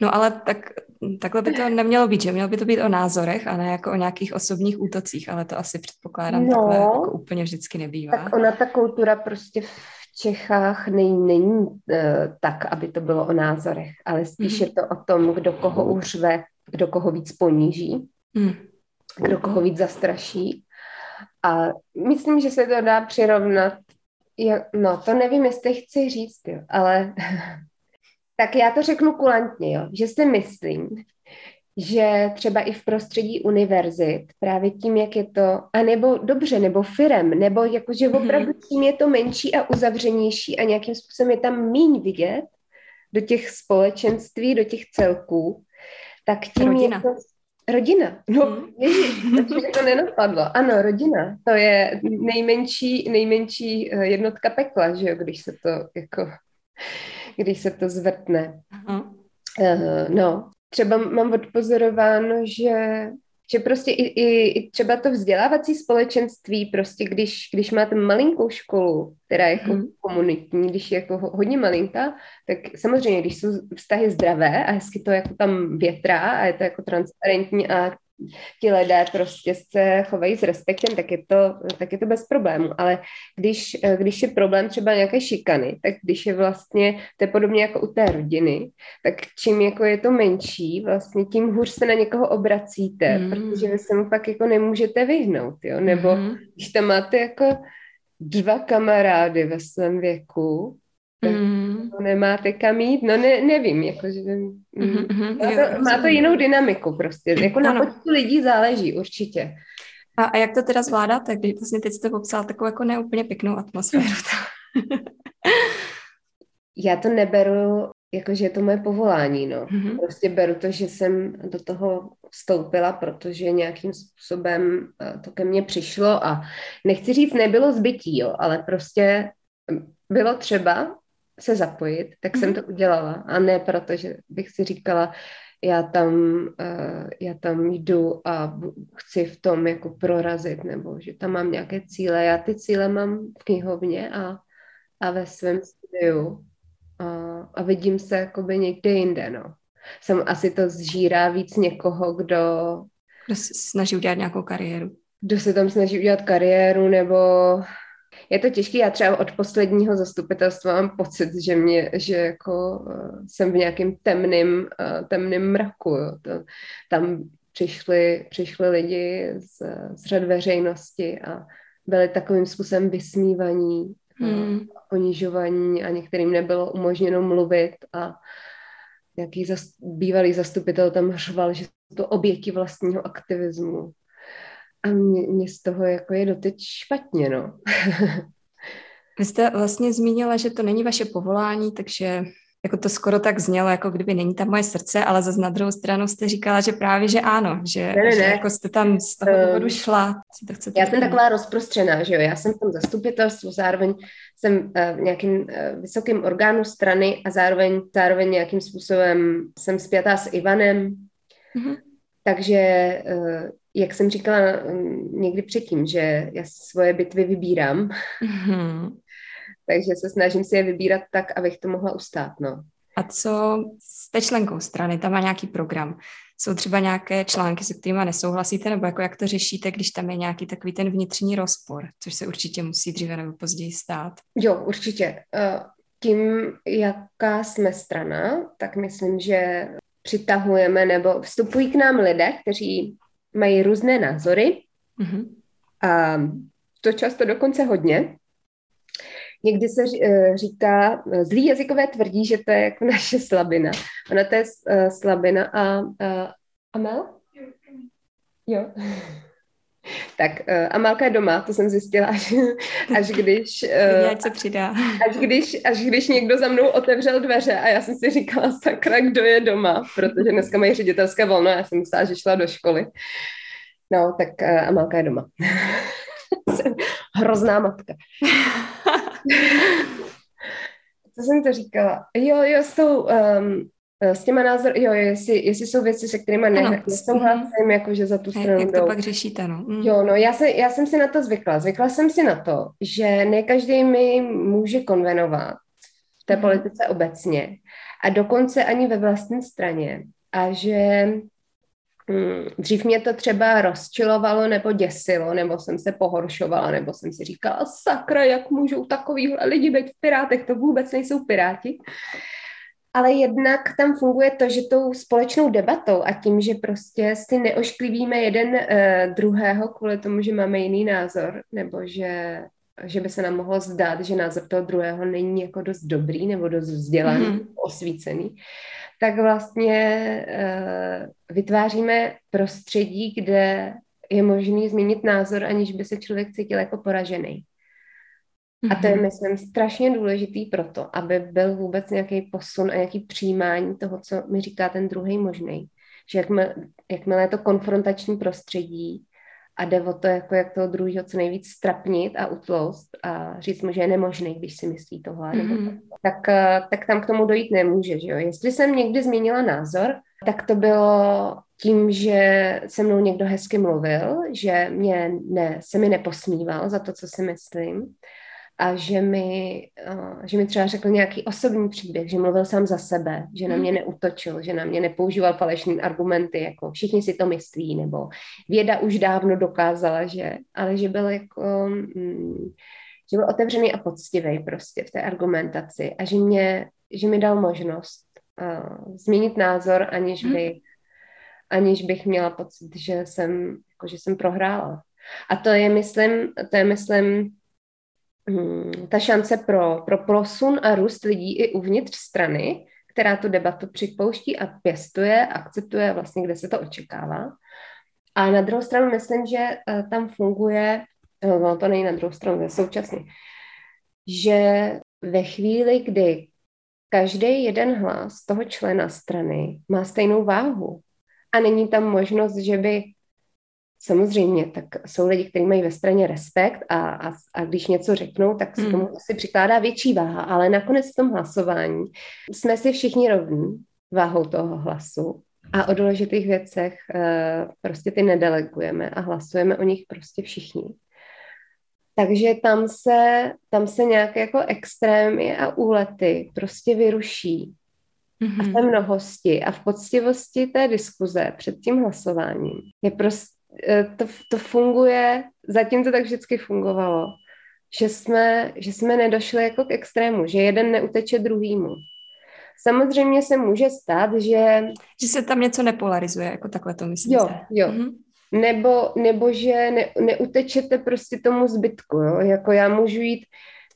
No ale tak, takhle by to nemělo být, že mělo by to být o názorech a ne jako o nějakých osobních útocích, ale to asi předpokládám no, takhle jako úplně vždycky nebývá. Tak ona ta kultura prostě Čechách nej, není uh, tak, aby to bylo o názorech, ale spíš mm. je to o tom, kdo koho uřve, kdo koho víc poníží, mm. kdo koho víc zastraší. A myslím, že se to dá přirovnat, jak, no to nevím, jestli chci říct, jo, ale [laughs] tak já to řeknu kulantně, jo, že si myslím, že třeba i v prostředí univerzit, právě tím, jak je to, a nebo dobře, nebo firem, nebo jakože mhm. opravdu tím je to menší a uzavřenější a nějakým způsobem je tam míň vidět do těch společenství, do těch celků, tak tím rodina. je to... Rodina. No, hmm. ježiš, to nenapadlo. Ano, rodina. To je nejmenší, nejmenší eh, jednotka pekla, že jo, když se to jako, když se to zvrtne. Uh-huh. Uh, no, třeba mám odpozorováno, že že prostě i, i, i třeba to vzdělávací společenství, prostě když, když máte malinkou školu, která je jako hmm. komunitní, když je jako hodně malinká, tak samozřejmě, když jsou vztahy zdravé a hezky to jako tam větrá a je to jako transparentní a ti lidé prostě se chovají s respektem, tak je to, tak je to bez problému. Ale když, když je problém třeba nějaké šikany, tak když je vlastně, to je podobně jako u té rodiny, tak čím jako je to menší, vlastně tím hůř se na někoho obracíte, mm. protože vy se mu pak jako nemůžete vyhnout, jo? Nebo mm. když tam máte jako dva kamarády ve svém věku, mm. Nemáte kam jít, no ne, nevím, jakože mm-hmm, má, to, má to jinou dynamiku prostě, jako na počtu lidí záleží určitě. A, a jak to teda zvládáte, když vlastně teď jste popsal takovou jako neúplně pěknou atmosféru? [laughs] [laughs] Já to neberu, jakože je to moje povolání, no. Mm-hmm. Prostě beru to, že jsem do toho vstoupila, protože nějakým způsobem eh, to ke mně přišlo a nechci říct, nebylo zbytí, jo, ale prostě bylo třeba se zapojit, tak jsem mhm. to udělala. A ne proto, že bych si říkala, já tam, uh, já tam jdu a chci v tom jako prorazit, nebo že tam mám nějaké cíle. Já ty cíle mám v knihovně a, a ve svém studiu a, a vidím se jakoby někde jinde, no. Jsem asi to zžírá víc někoho, kdo... Kdo se snaží udělat nějakou kariéru. Kdo se tam snaží udělat kariéru, nebo je to těžké. Já třeba od posledního zastupitelstva mám pocit, že mě, že jako uh, jsem v nějakém temném, uh, temném mraku. Jo. To, tam přišli, přišli lidi z, z řad veřejnosti a byli takovým způsobem vysmívaní, hmm. a ponižovaní a některým nebylo umožněno mluvit a nějaký zas, bývalý zastupitel tam řval, že jsou to oběti vlastního aktivismu. A mě, mě z toho jako je doteď špatně, no. [laughs] Vy jste vlastně zmínila, že to není vaše povolání, takže jako to skoro tak znělo, jako kdyby není tam moje srdce, ale zase na druhou stranu jste říkala, že právě, že ano, že, ne, ne, že ne. jako jste tam z toho ehm, důvodu šla. Si to chcete já jsem taková rozprostřená, že jo, já jsem v tom zastupitelstvu, zároveň jsem uh, v nějakým uh, vysokým orgánu strany a zároveň, zároveň nějakým způsobem jsem spjatá s Ivanem, mm-hmm. takže uh, jak jsem říkala um, někdy předtím, že já svoje bitvy vybírám, mm-hmm takže se snažím si je vybírat tak, abych to mohla ustát. No. A co s členkou strany? Tam má nějaký program. Jsou třeba nějaké články, se kterými nesouhlasíte, nebo jako jak to řešíte, když tam je nějaký takový ten vnitřní rozpor, což se určitě musí dříve nebo později stát? Jo, určitě. Eh, tím, jaká jsme strana, tak myslím, že přitahujeme nebo vstupují k nám lidé, kteří mají různé názory mm-hmm. a to často dokonce hodně. Někdy se eh, říká, eh, zlý jazykové tvrdí, že to je jako [laughs] naše slabina. Ona to je uh, slabina a uh, Amel? Jo. Tak uh, Amalka je doma, to jsem zjistila, [laughs] až, až když... [laughs] Uh, se přidá. Až když, až když někdo za mnou otevřel dveře a já jsem si říkala, [laughs] sakra, kdo je doma, protože dneska mají ředitelské volno a já jsem myslela, že šla do školy. No, tak uh, Amalka je doma. Hrozná matka. Co jsem to říkala? Jo, jo, s tou, um, s těma názory, jo, jestli, jestli jsou věci, se kterými ne, nesouhlasím, mm. jako že za tu stranu Jak to jdou. pak řešíte, no? Mm. Jo, no, já, se, já jsem si na to zvykla. Zvykla jsem si na to, že ne každý mi může konvenovat v té mm. politice obecně a dokonce ani ve vlastní straně. A že Hmm, dřív mě to třeba rozčilovalo nebo děsilo, nebo jsem se pohoršovala, nebo jsem si říkala, sakra, jak můžou takovýhle lidi být v Pirátech, to vůbec nejsou Piráti. Ale jednak tam funguje to, že tou společnou debatou a tím, že prostě si neošklivíme jeden uh, druhého kvůli tomu, že máme jiný názor, nebo že, že by se nám mohlo zdát, že názor toho druhého není jako dost dobrý nebo dost vzdělaný, mm-hmm. osvícený, tak vlastně uh, vytváříme prostředí, kde je možný změnit názor, aniž by se člověk cítil jako poražený. A to je, mhm. myslím, strašně důležitý proto, aby byl vůbec nějaký posun a nějaký přijímání toho, co mi říká ten druhý možný. Že jakmile, jakmile je to konfrontační prostředí, a jde o to, jako jak toho druhého co nejvíc strapnit a utloust a říct mu, že je nemožný, když si myslí tohle. Mm-hmm. Tak, eh, tak tam k tomu dojít nemůže. Že jo? Jestli jsem někdy změnila názor, tak to bylo tím, že se mnou někdo hezky mluvil, že mě ne, se mi neposmíval za to, co si myslím a že mi, že mi třeba řekl nějaký osobní příběh, že mluvil sám za sebe, že na mhm. mě neutočil, že na mě nepoužíval falešné argumenty, jako všichni si to myslí, nebo věda už dávno dokázala, že, ale že byl jako, mm, že byl otevřený a poctivý prostě v té argumentaci a že mě, že mi dal možnost uh, změnit názor, aniž mhm. by, aniž bych měla pocit, že jsem, jako, že jsem prohrála. A to je, myslím, to je, myslím, ta šance pro, pro posun a růst lidí i uvnitř strany, která tu debatu připouští a pěstuje, akceptuje vlastně, kde se to očekává. A na druhou stranu myslím, že uh, tam funguje, no, no to není na druhou stranu, to je současně, že ve chvíli, kdy každý jeden hlas toho člena strany má stejnou váhu a není tam možnost, že by Samozřejmě, tak jsou lidi, kteří mají ve straně respekt a, a, a když něco řeknou, tak se hmm. tomu asi přikládá větší váha, ale nakonec v tom hlasování jsme si všichni rovní váhou toho hlasu a o důležitých věcech uh, prostě ty nedelegujeme a hlasujeme o nich prostě všichni. Takže tam se, tam se nějaké jako extrémy a úlety prostě vyruší. Mm-hmm. A v té mnohosti a v poctivosti té diskuze před tím hlasováním je prostě Eh, to, to funguje, zatím to tak vždycky fungovalo, že jsme, že jsme nedošli jako k extrému, že jeden neuteče druhýmu. Samozřejmě se může stát, že... Že se tam něco nepolarizuje, jako takhle to myslíte. Jo, jo. Mm-hmm. Nebo, nebo že ne, neutečete prostě tomu zbytku, jo? jako já můžu jít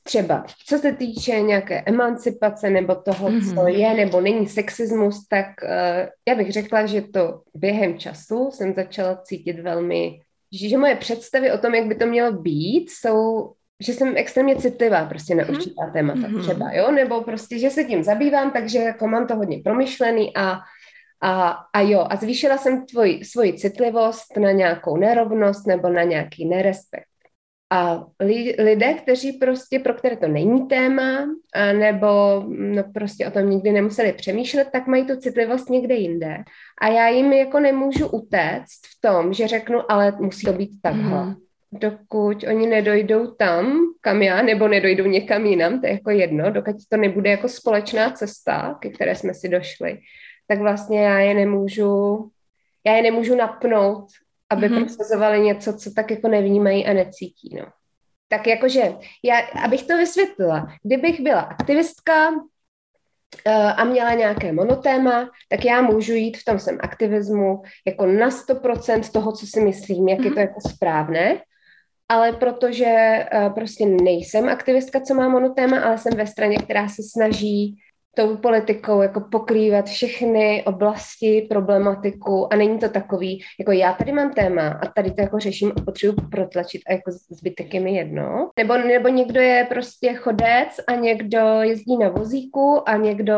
třeba, co se týče nějaké emancipace nebo toho, mm-hmm. co je nebo není sexismus, tak uh, já bych řekla, že to během času jsem začala cítit velmi, že, že moje představy o tom, jak by to mělo být, jsou že jsem extrémně citlivá prostě na mhm. určitá témata mm-hmm. třeba, jo, nebo prostě, že se tím zabývám, takže jako mám to hodně promyšlený a, a, a jo, a zvýšila jsem tvoj, svoji citlivost na nějakou nerovnost nebo na nějaký nerespekt. A li, lidé, kteří prostě, pro které to není téma, a nebo no prostě o tom nikdy nemuseli přemýšlet, tak mají tu citlivost někde jinde. A já jim jako nemůžu utéct v tom, že řeknu, ale musí to být takhle. Mm dokud oni nedojdou tam, kam já, nebo nedojdou někam jinam, to je jako jedno, dokud to nebude jako společná cesta, ke které jsme si došli, tak vlastně já je nemůžu, já je nemůžu napnout, aby mm-hmm. prosazovali něco, co tak jako nevnímají a necítí, no. Tak jakože, já, abych to vysvětlila, kdybych byla aktivistka, eh, a měla nějaké monotéma, tak já můžu jít v tom sem aktivismu jako na 100% toho, co si myslím, jak mm-hmm. je to mhm. jako správné ale protože uh, prostě nejsem aktivistka, co má monotéma, ale jsem ve straně, která se snaží tou politikou jako pokrývat všechny oblasti, problematiku a není to takový, jako já tady mám téma a tady to jako řeším a potřebuji protlačit a jako zbytek je mi jedno. Nebo, nebo někdo je prostě chodec a někdo jezdí na vozíku a někdo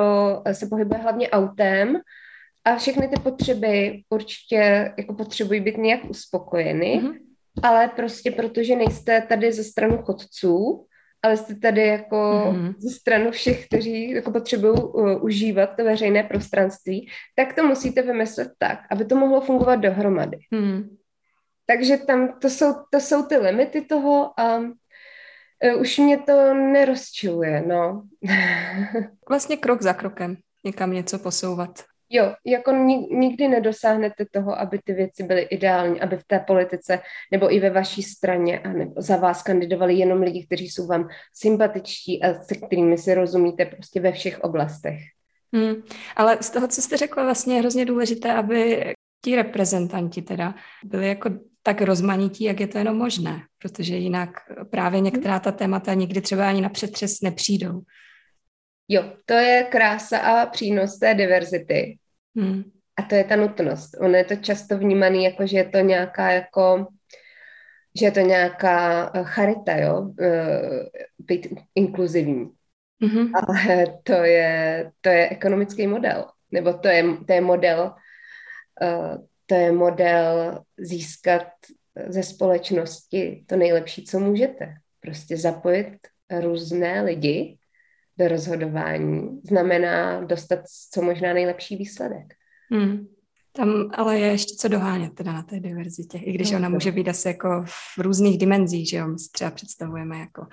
se pohybuje hlavně autem a všechny ty potřeby určitě jako potřebují být nějak uspokojeny. Mm-hmm ale prostě protože nejste tady ze stranu chodců, ale jste tady jako mm-hmm. ze stranu všech, kteří jako potřebují uh, užívat to veřejné prostranství, tak to musíte vymyslet tak, aby to mohlo fungovat dohromady. Mm. Takže tam to jsou, to jsou ty limity toho a uh, už mě to nerozčiluje, no. [laughs] vlastně krok za krokem někam něco posouvat. Jo, jako nikdy nedosáhnete toho, aby ty věci byly ideální, aby v té politice nebo i ve vaší straně a nebo za vás kandidovali jenom lidi, kteří jsou vám sympatičtí a se kterými si rozumíte prostě ve všech oblastech. Hmm, ale z toho, co jste řekla, vlastně je hrozně důležité, aby ti reprezentanti teda byli jako tak rozmanití, jak je to jenom možné, protože jinak právě některá ta témata nikdy třeba ani na přetřes nepřijdou. Jo, to je krása a přínos té diverzity. Hmm. A to je ta nutnost. Ono je to často vnímané jako, že je to nějaká jako že je to nějaká eh, charita, jo, eh, být inkluzivní. Mm-hmm. Ale to je, to je ekonomický model, nebo to je, to je model, uh, to je model získat ze společnosti to nejlepší, co můžete. Prostě zapojit různé lidi do rozhodování znamená dostat co možná nejlepší výsledek. Hmm. Tam ale je ještě co dohánět teda na té diverzitě, i když no, ona může být asi jako v různých dimenzích, že jo, my si třeba představujeme jako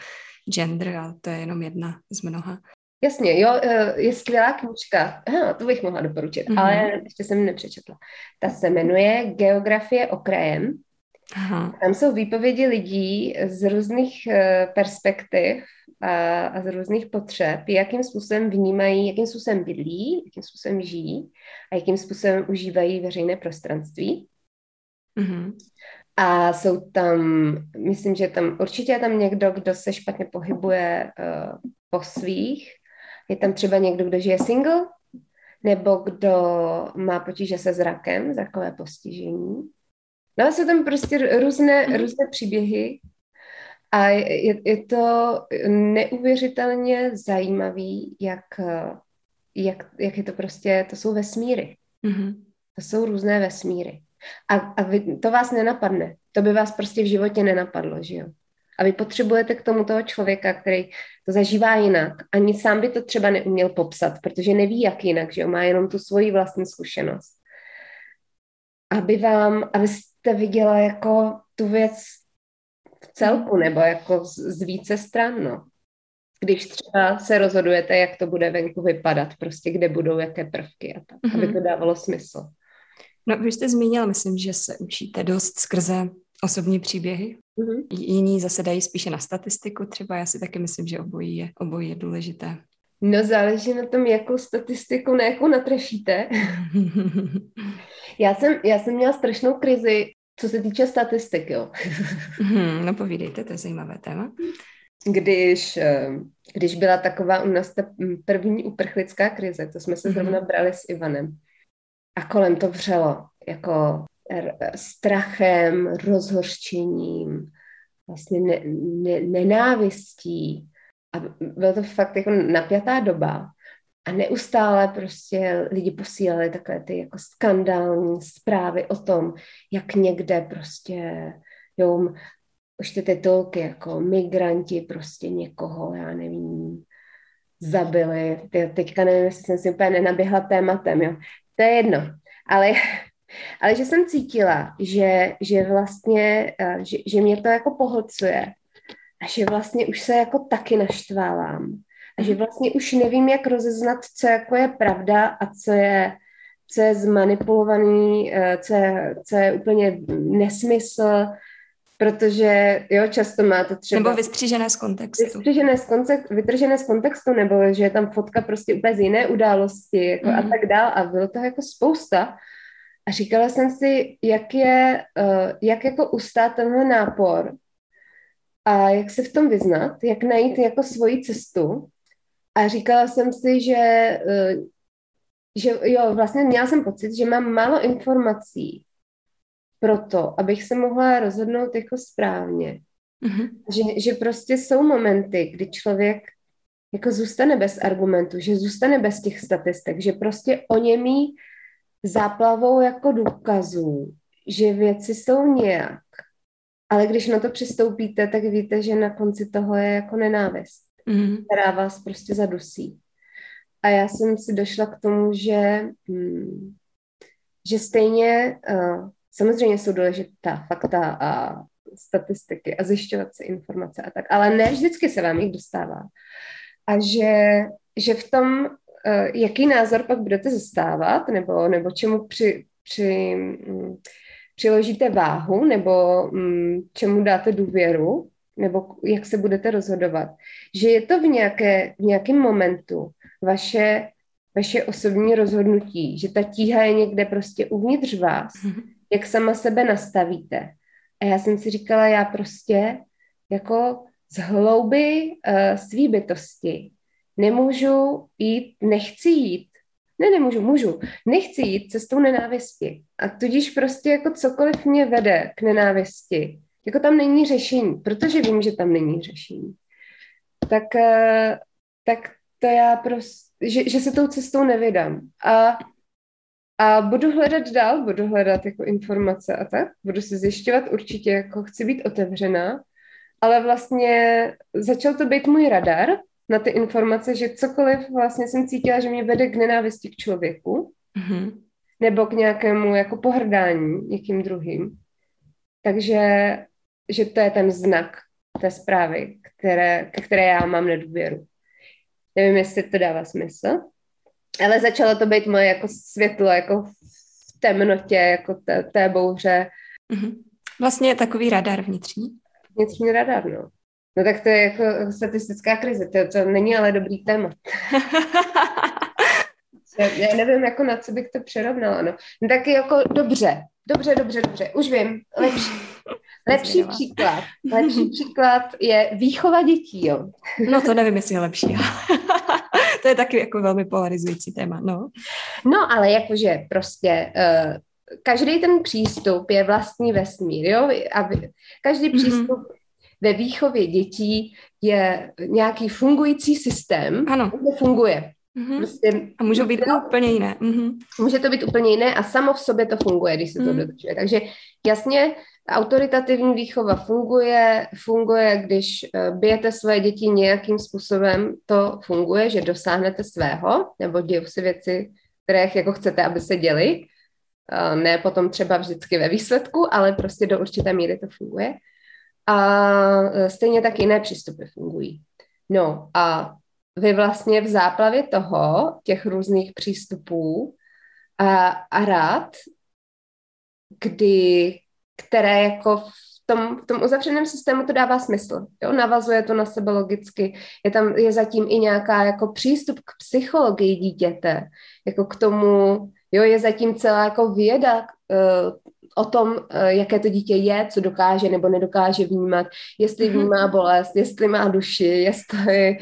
gender a to je jenom jedna z mnoha. Jasně, jo, e, je skvělá knížka, Aha, to bych mohla doporučit, mm-hmm. ale ještě jsem nepřečetla. Ta se jmenuje Geografie okrajem. Aha. Tam jsou výpovědi lidí z různých e, perspektiv a, a z různých potřeb, jakým způsobem vnímají, jakým způsobem bydlí, jakým způsobem žijí a jakým způsobem užívají veřejné prostranství. Mm-hmm. A jsou tam, myslím, že tam určitě je tam někdo, kdo se špatně pohybuje uh, po svých. Je tam třeba někdo, kdo žije single, nebo kdo má potíže se zrakem, zrakové postižení. No a jsou tam prostě různé, mm-hmm. různé příběhy, a je, je to neuvěřitelně zajímavý, jak, jak, jak je to prostě, to jsou vesmíry. Mm-hmm. To jsou různé vesmíry. A, a vy, to vás nenapadne. To by vás prostě v životě nenapadlo, že jo? A vy potřebujete k tomu toho člověka, který to zažívá jinak. Ani sám by to třeba neuměl popsat, protože neví, jak jinak, že jo? Má jenom tu svoji vlastní zkušenost. Aby vám, abyste viděla jako tu věc v celku nebo jako z, z více stran, no. Když třeba se rozhodujete, jak to bude venku vypadat, prostě kde budou jaké prvky a tak, mm-hmm. aby to dávalo smysl. No, vy jste zmínila, myslím, že se učíte dost skrze osobní příběhy. Mm-hmm. Jiní zase dají spíše na statistiku třeba. Já si taky myslím, že obojí je, obojí je důležité. No záleží na tom, jakou statistiku, na jakou natrefíte. [laughs] já, jsem, já jsem měla strašnou krizi co se týče statistik, jo. Hmm, no povídejte, to je zajímavé téma. Když, eh, když byla taková u nás ta první uprchlická krize, to jsme se zrovna mhm. brali s Ivanem. A kolem to vřelo, jako strachem, rozhořčením, vlastně ne, ne, nenávistí. A byla to fakt jako napjatá doba. A neustále prostě lidi posílali takové ty jako skandální zprávy o tom, jak někde prostě, jo, už ty titulky jako migranti prostě někoho, já nevím, zabili. Ty, teďka nevím, jestli jsem si úplně nenaběhla tématem, jo. To je jedno. Ale, [laughs] ale že jsem cítila, že, že vlastně, eh, že, že mě to jako pohlcuje a že vlastně už se jako taky naštvávám. A že vlastně už nevím, jak rozeznat, co jako je pravda a co je, co je zmanipulovaný, eh, co je, co je úplně nesmysl, protože jo, často má to třeba... Nebo vystřižené z kontextu. Vystřižené z kontextu, vytržené z kontextu, nebo že je tam fotka prostě úplně z jiné události jako mm. a mhm. tak dál a bylo to jako spousta. A říkala jsem si, jak je, uh, jak jako ustát tenhle nápor a jak se v tom vyznat, jak najít jako svoji cestu. A říkala jsem si, že, uh, že jo, vlastně měla jsem pocit, že mám málo informací proto, abych se mohla rozhodnout jako správně. Mm-hmm. Že, že prostě jsou momenty, kdy člověk jako zůstane bez argumentu, že zůstane bez těch statistik, že prostě o němí záplavou jako důkazů, že věci jsou nějak. Ale když na to přistoupíte, tak víte, že na konci toho je jako nenávist, mm. která vás prostě zadusí. A já jsem si došla k tomu, že, hmm, že stejně uh, samozřejmě jsou důležitá fakta a statistiky a zjišťovat si informace a tak, ale ne vždycky se vám jich dostává. A že, že v tom Eh, jaký názor pak budete zastávat, nebo, nebo čemu při, při, mm, přiložíte váhu, nebo mm, čemu dáte důvěru, nebo jak se budete rozhodovat. Že je to v, nějaké, v nějakém momentu vaše, vaše osobní rozhodnutí, že ta tíha je někde prostě uvnitř vás, mm-hmm. jak sama sebe nastavíte. A já jsem si říkala, já prostě jako z hlouby uh, svý bytosti nemůžu jít, nechci jít, ne, nemůžu, můžu, nechci jít cestou nenávisti. A tudíž prostě jako cokoliv mě vede k nenávisti, jako tam není řešení, protože vím, že tam není řešení. Tak, eh, tak to já prostě, že, že se tou cestou nevydám. A, a budu hledat dál, budu hledat jako informace a tak, budu se zjišťovat určitě, jako chci být otevřená, ale vlastně začal to být můj radar, na ty informace, že cokoliv vlastně jsem cítila, že mě vede k nenávisti k člověku, mm-hmm. nebo k nějakému jako pohrdání někým druhým. Takže že to je ten znak té zprávy, které, ke které já mám nedůvěru. Nevím, jestli to dává smysl, ale začalo to být moje jako světlo, jako v temnotě, jako té, té bouře. Mm-hmm. Vlastně je takový radar vnitřní. Vnitřní radar, no. No tak to je jako statistická krize, to, to není ale dobrý téma. [laughs] Já nevím, jako na co bych to přerovnala. No. no tak jako dobře, dobře, dobře, dobře, už vím, lepší. [laughs] Lepší příklad, [laughs] lepší příklad je výchova dětí, jo. No to nevím, jestli je lepší. [laughs] to je taky jako velmi polarizující téma, no. No, ale jakože prostě uh, každý ten přístup je vlastní vesmír, jo, a každý mhm. přístup mm-hmm ve výchově dětí je nějaký fungující systém, ano. který funguje. Mm-hmm. Prostě, a můžou být to, úplně jiné. Mm-hmm. Může to být úplně jiné a samo v sobě to funguje, když se to mm. dodržuje. Takže jasně, autoritativní výchova funguje, funguje, když uh, bijete své děti nějakým způsobem, to funguje, že dosáhnete svého, nebo dějou se věci, které jako chcete, aby se děly. Uh, ne potom třeba vždycky ve výsledku, ale prostě do určité míry to funguje a e, stejně tak jiné přístupy fungují. No a vy vlastně v záplavě toho, těch různých přístupů a, a rád, kdy, které jako v tom, v tom uzavřeném systému to dává smysl. Jo? Navazuje to na sebe logicky. Je tam je zatím i nějaká jako přístup k psychologii dítěte, jako k tomu, jo, je zatím celá jako věda uh, o tom, eh, jaké to dítě je, co dokáže nebo nedokáže vnímat, jestli mhm. vnímá bolest, jestli má duši, jestli,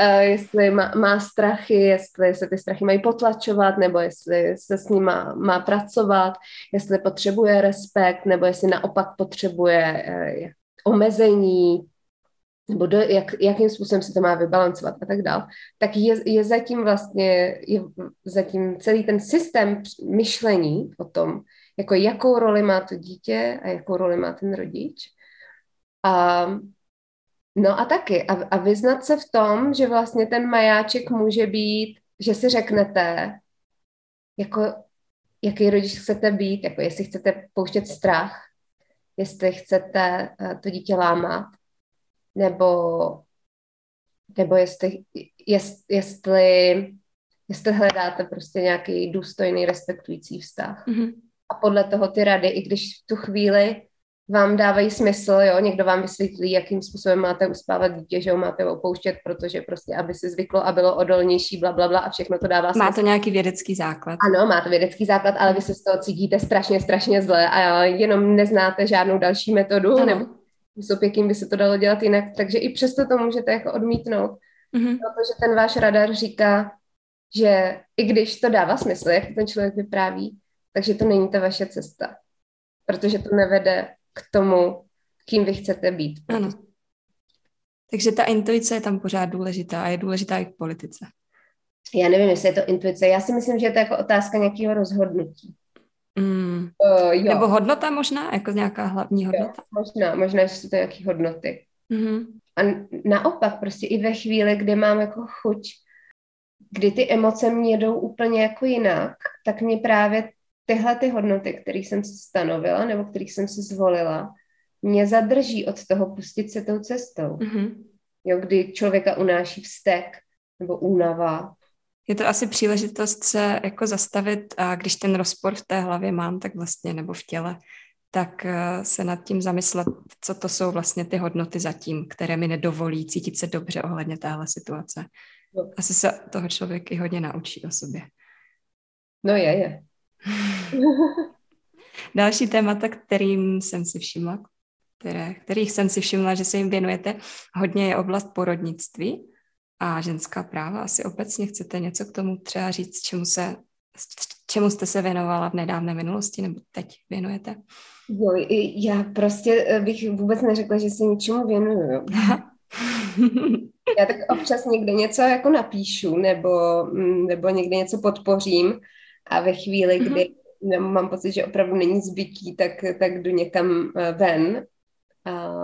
uh, jestli má, má strachy, jestli se ty strachy mají potlačovat, nebo jestli se s ním má, má pracovat, jestli potřebuje respekt, nebo jestli naopak potřebuje uh, omezení, nebo do, jak, jakým způsobem se to má vybalancovat a tak dále, tak je, je zatím vlastně, je zatím celý ten systém myšlení o tom, jako jakou roli má to dítě a jakou roli má ten rodič. A, no a taky. A, a vyznat se v tom, že vlastně ten majáček může být, že si řeknete, jako jaký rodič chcete být, jako jestli chcete pouštět strach, jestli chcete eh, to dítě lámat, nebo, nebo jestli, jest, jestli, jestli hledáte prostě nějaký důstojný, respektující vztah. Mm-hmm. A podle toho ty rady, i když v tu chvíli vám dávají smysl, jo, někdo vám vysvětlí, jakým způsobem máte uspávat dítě, že ho máte opouštět, protože prostě, aby se zvyklo a bylo odolnější, bla, bla, bla a všechno to dává smysl. Má to nějaký vědecký základ. Ano, má to vědecký základ, ale vy se z toho cítíte strašně, strašně zle a jenom neznáte žádnou další metodu, ano. nebo způsob, jakým by se to dalo dělat jinak, takže i přesto to můžete jako odmítnout, mm-hmm. protože ten váš radar říká, že i když to dává smysl, jak ten člověk vypráví, takže to není ta vaše cesta, protože to nevede k tomu, kým vy chcete být. Ano. Takže ta intuice je tam pořád důležitá a je důležitá i v politice. Já nevím, jestli je to intuice. Já si myslím, že je to jako otázka nějakého rozhodnutí. Mm. Uh, jo. Nebo hodnota možná, jako nějaká hlavní hodnota? Jo, možná, možná, že jsou to nějaké hodnoty. Mm-hmm. A naopak, prostě i ve chvíli, kdy mám jako chuť, kdy ty emoce mě jedou úplně jako jinak, tak mě právě tyhle ty hodnoty, které jsem si stanovila nebo které jsem si zvolila, mě zadrží od toho pustit se tou cestou. Mm-hmm. Jo, kdy člověka unáší vztek nebo únava. Je to asi příležitost se jako zastavit a když ten rozpor v té hlavě mám, tak vlastně, nebo v těle, tak eh, se nad tím zamyslet, co to jsou vlastně ty hodnoty zatím, které mi nedovolí cítit se dobře ohledně téhle situace. No. Asi se toho člověk i hodně naučí o sobě. No je, je. [laughs] Další témata, kterým jsem si všimla, které, kterých jsem si všimla, že se jim věnujete, hodně je oblast porodnictví a ženská práva. Asi obecně chcete něco k tomu třeba říct, čemu, se, čemu jste se věnovala v nedávné minulosti nebo teď věnujete? Jo, já prostě eh, bych vůbec neřekla, že se něčemu věnuju. [laughs] já tak občas někde něco jako napíšu nebo, mm, nebo někde něco podpořím, a ve chvíli, mm-hmm. kdy mám pocit, že opravdu není zbytí, tak, tak jdu někam eh, ven a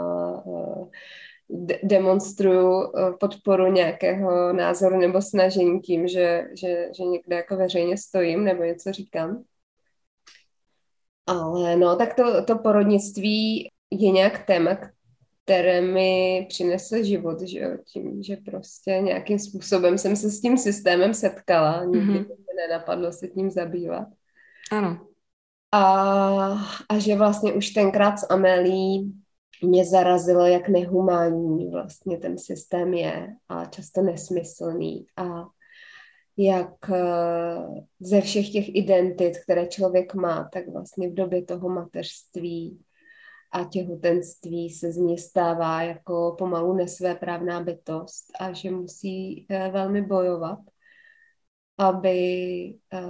eh, demonstruju eh, podporu nějakého názoru nebo snažení tím, že, že, že někde jako veřejně stojím nebo něco říkám. Ale no, tak to, to porodnictví je nějak téma, které mi přinesl život, že jo, tím, že prostě nějakým způsobem jsem se s tím systémem setkala, nikdy mm-hmm. mě nenapadlo se tím zabývat. Ano. A, a že vlastně už tenkrát s Amelí mě zarazilo, jak nehumánní vlastně ten systém je a často nesmyslný a jak eh, ze všech těch identit, které člověk má, tak vlastně v době toho mateřství a těhotenství se z ní stává jako pomalu nesvéprávná bytost a že musí eh, velmi bojovat, aby, eh,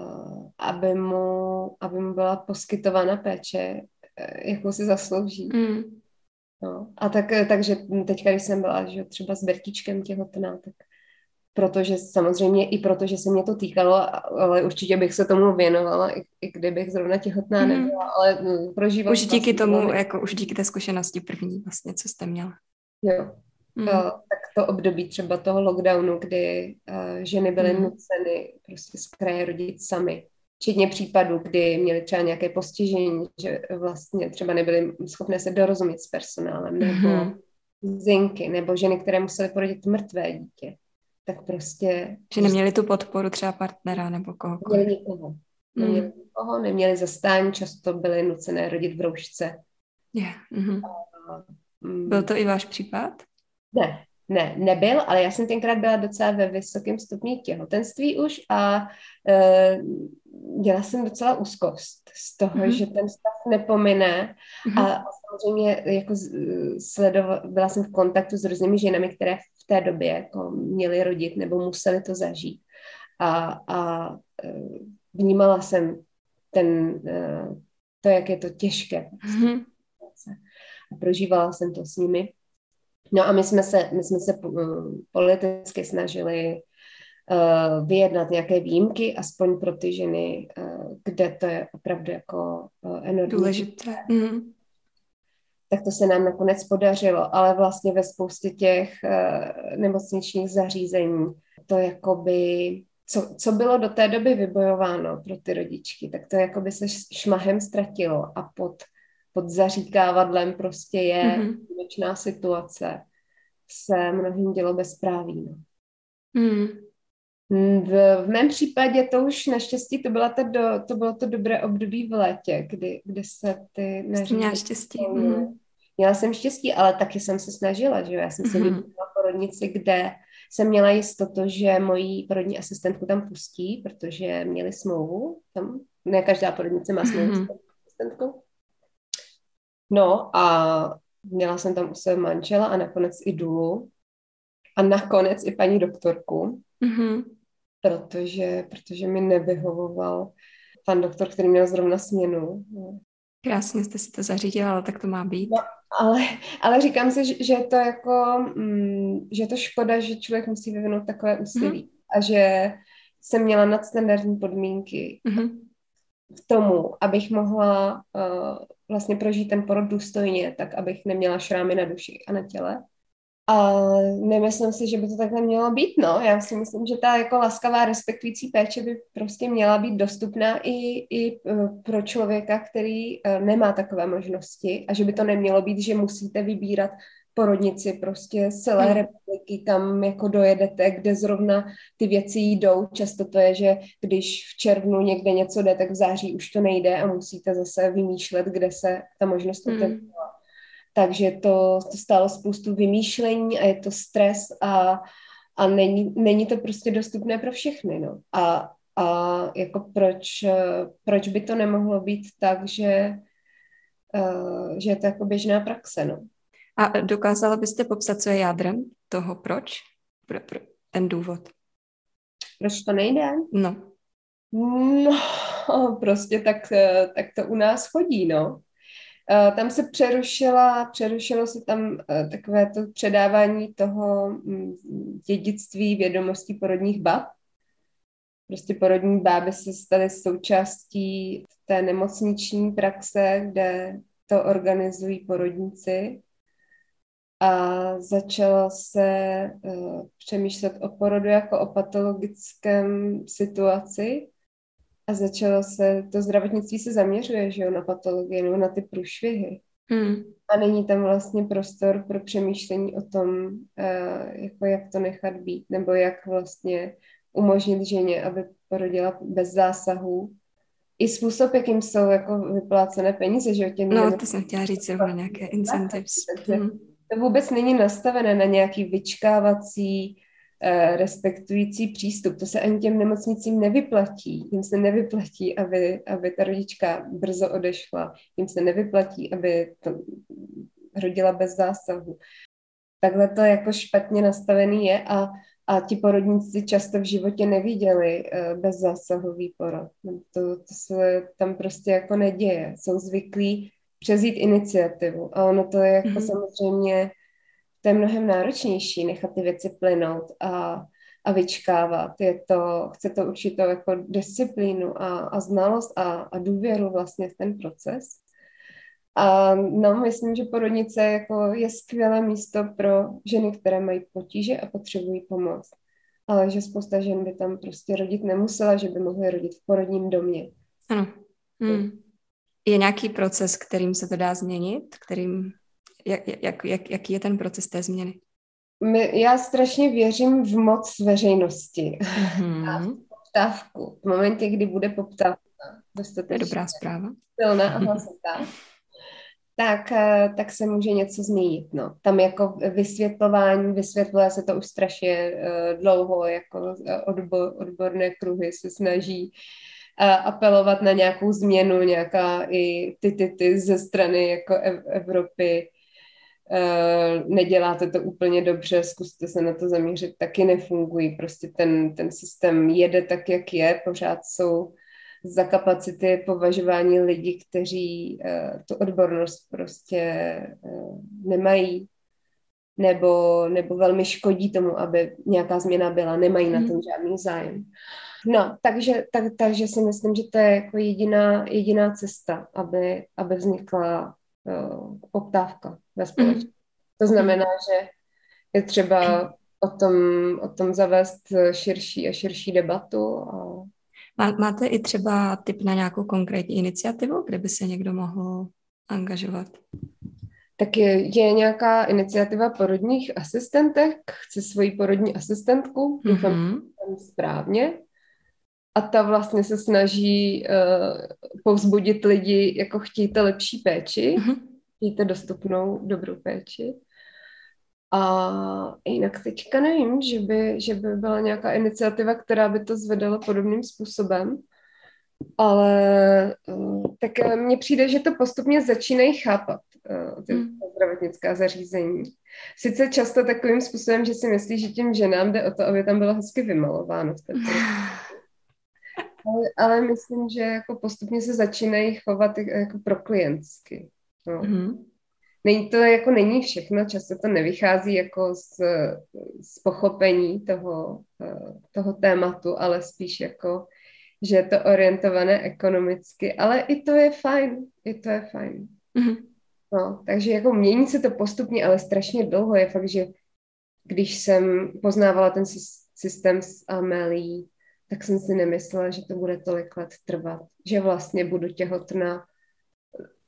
aby, mu, aby mu byla poskytována péče, eh, jakou si zaslouží. Mm. No. A tak, takže teďka, když jsem byla že třeba s Bertičkem těhotná, tak protože samozřejmě i protože se mě to týkalo, ale určitě bych se tomu věnovala, i, i kdybych zrovna těhotná mm. nebyla, ale prožívala. Už díky tomu, velmi... jako už díky té zkušenosti první vlastně, co jste měla. Jo. Mm. To, tak to období třeba toho lockdownu, kdy uh, ženy byly mm. nuceny prostě z kraje rodit sami. Včetně případů, kdy měly třeba nějaké postižení, že vlastně třeba nebyly schopné se dorozumět s personálem, nebo mm. zinky, nebo ženy, které musely porodit mrtvé dítě tak prostě... Že neměli tu podporu třeba partnera nebo koho? Neměli nikoho. Neměli mm. nikoho, neměli zastání, často byly nucené rodit v roušce. Yeah. Mm-hmm. A, mm, Byl to i váš případ? Ne, ne, nebyl, ale já jsem tenkrát byla docela ve vysokém stupni těhotenství už a e, měla jsem docela úzkost z toho, mm-hmm. že ten stav nepomine mm-hmm. a samozřejmě jako sledovala, byla jsem v kontaktu s různými ženami, které v té době jako měly rodit nebo museli to zažít a, a e, vnímala jsem ten, e, to, jak je to těžké. Mm-hmm. prožívala jsem to s nimi. No a my jsme se, my jsme se politicky snažili uh, vyjednat nějaké výjimky, aspoň pro ty ženy, uh, kde to je opravdu jako uh, enormní. Důležité. Mm. Tak to se nám nakonec podařilo, ale vlastně ve spoustě těch uh, nemocničních zařízení to jakoby co, co bylo do té doby vybojováno pro ty rodičky, tak to jako by se šmahem ztratilo a pod, pod zaříkávadlem prostě je mm-hmm. situace. Se mnohým dělo bezpráví. No. Mm. V, v mém případě to už naštěstí, to, byla ta do, to bylo to dobré období v létě, kdy, kdy se ty nařízení... Měla štěstí. Mm. Měla jsem štěstí, ale taky jsem se snažila, že já jsem se mm-hmm. porodnici, kde jsem měla jistotu, že moji porodní asistentku tam pustí, protože měli smlouvu tam. Ne každá porodnice má smlouvu mm-hmm. s asistentkou. No a měla jsem tam u sebe manžela a nakonec i důlu. A nakonec i paní doktorku. Mm-hmm protože, protože mi nevyhovoval pan doktor, který měl zrovna směnu. Krásně jste si to zařídila, ale tak to má být. No, ale, ale říkám si, že, je to jako, mm, že je to škoda, že člověk musí vyvinout takové úsilí mm-hmm. a že jsem měla nadstandardní podmínky mm-hmm. k tomu, abych mohla uh, vlastně prožít ten porod důstojně, tak abych neměla šrámy na duši a na těle. A nemyslím si, že by to takhle mělo být, no. Já si myslím, že ta jako laskavá, respektující péče by prostě měla být dostupná i, i e, pro člověka, který e, nemá takové možnosti a že by to nemělo být, že musíte vybírat porodnici prostě z celé hmm. republiky, kam jako dojedete, kde zrovna ty věci jdou. Často to je, že když v červnu někde něco jde, tak v září už to nejde a musíte zase vymýšlet, kde se ta možnost hmm. otevřela. Takže to, to stálo spoustu vymýšlení a je to stres a, a není, není to prostě dostupné pro všechny. No. A, a jako proč, proč by to nemohlo být tak, že, uh, že je to jako běžná praxe. No. A dokázala byste popsat, co je jádrem toho proč? Pro, pro ten důvod. Proč to nejde? No. No, [laughs] prostě tak, eh, tak to u nás chodí, no. Eh, tam se přerušila, přerušilo se tam eh, takové to předávání toho mm, dědictví vědomostí porodních bab. Prostě porodní báby se staly součástí té nemocniční praxe, kde to organizují porodníci. A začalo se uh, přemýšlet o porodu jako o patologickém situaci, a začalo se, to zdravotnictví se zaměřuje, že jo, na patologie nebo na ty průšvihy. Hmm. A není tam vlastně prostor pro přemýšlení o tom, uh, jako jak to nechat být, nebo jak vlastně umožnit ženě, aby porodila bez zásahů. I způsob, jakým jsou jako vyplácené peníze, že jo? Těm no, to jsem chtěla říct, že nějaké incentives. Hmm. To vůbec není nastavené na nějaký vyčkávací respektující přístup. To se ani těm nemocnicím nevyplatí. Jim se nevyplatí, aby, aby ta rodička brzo odešla. Jim se nevyplatí, aby to rodila bez zásahu. Takhle to jako špatně nastavený je a, a ti porodníci často v životě neviděli uh, bezzásahový porod. To, to se tam prostě jako neděje. Jsou zvyklí přezít iniciativu a ono to je jako mm-hmm. samozřejmě to je mnohem náročnější nechat ty věci plynout a, a vyčkávat. Je to, chce to určitou jako disciplínu a, a znalost a, a důvěru vlastně v ten proces. A no, myslím, že porodnice jako je skvělé místo pro ženy, které mají potíže a potřebují pomoc. Ale že spousta žen by tam prostě rodit nemusela, že by mohly rodit v porodním domě. Ano. Hmm. Je nějaký proces, kterým se to dá změnit, kterým jak, jak, jak, jaký je ten proces té změny? My, já strašně věřím v moc veřejnosti mm-hmm. a v poptávku. V momentě, kdy bude poptávka dostatečně to je dobrá zpráva. silná a hlasitá, tak, eh, tak se může něco změnit. No. Tam jako vysvětlování, vysvětluje se to už strašně uh, dlouho, jako odbor, odborné kruhy se snaží apelovat na nějakou změnu, nějaká i ty, ty, ty ze strany jako Evropy neděláte to úplně dobře, zkuste se na to zaměřit, taky nefungují. Prostě ten, ten systém jede tak, jak je, pořád jsou za kapacity považování lidí, kteří uh, tu odbornost prostě uh, nemají nebo, nebo velmi škodí tomu, aby nějaká změna byla, nemají na tom mhm. žádný zájem. No, takže, tak, takže si myslím, že to je jako jediná, jediná cesta, aby, aby vznikla poptávka ve společnosti. Mm. To znamená, že je třeba o tom, o tom zavést širší a širší debatu. A... Máte i třeba tip na nějakou konkrétní iniciativu, kde by se někdo mohl angažovat? Tak je, je nějaká iniciativa porodních asistentek, chci svoji porodní asistentku, doufám, mm-hmm. správně. A ta vlastně se snaží uh, povzbudit lidi, jako chtějte lepší péči, mm-hmm. chtějte dostupnou dobrou péči. A jinak teďka nevím, že by, že by byla nějaká iniciativa, která by to zvedala podobným způsobem. Ale uh, tak eh, mně přijde, že to postupně začínají chápat, ty hmm. zdravotnická zařízení. Sice často takovým způsobem, že si myslí, že těm ženám jde o to, aby tam bylo hezky vymalováno. [laughs] ale, ale myslím, že jako postupně se začínají chovat jako pro klientsky. No. Hmm. Není to jako není všechno, často to nevychází jako z, z pochopení toho, eh, toho tématu, ale spíš jako, že je to orientované ekonomicky, ale i to je fajn, i to je fajn. Mm-hmm. No, takže jako mění se to postupně, ale strašně dlouho je fakt, že když jsem poznávala ten systém s Amelí, tak jsem si nemyslela, že to bude tolik let trvat, že vlastně budu těhotná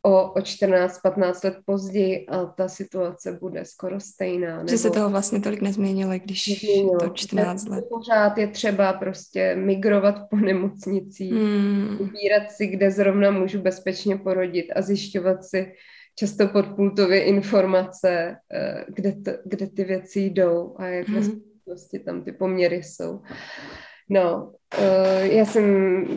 o, o 14-15 let později a ta situace bude skoro stejná. Nebo... Že se toho vlastně tolik nezměnilo, když nezměnilo. to 14 let. Pořád je třeba prostě migrovat po nemocnicích, hmm. vybírat si, kde zrovna můžu bezpečně porodit a zjišťovat si často podpultově informace, eh, kde, to, kde ty věci jdou a jak hmm. vlastně tam ty poměry jsou. No, uh, já jsem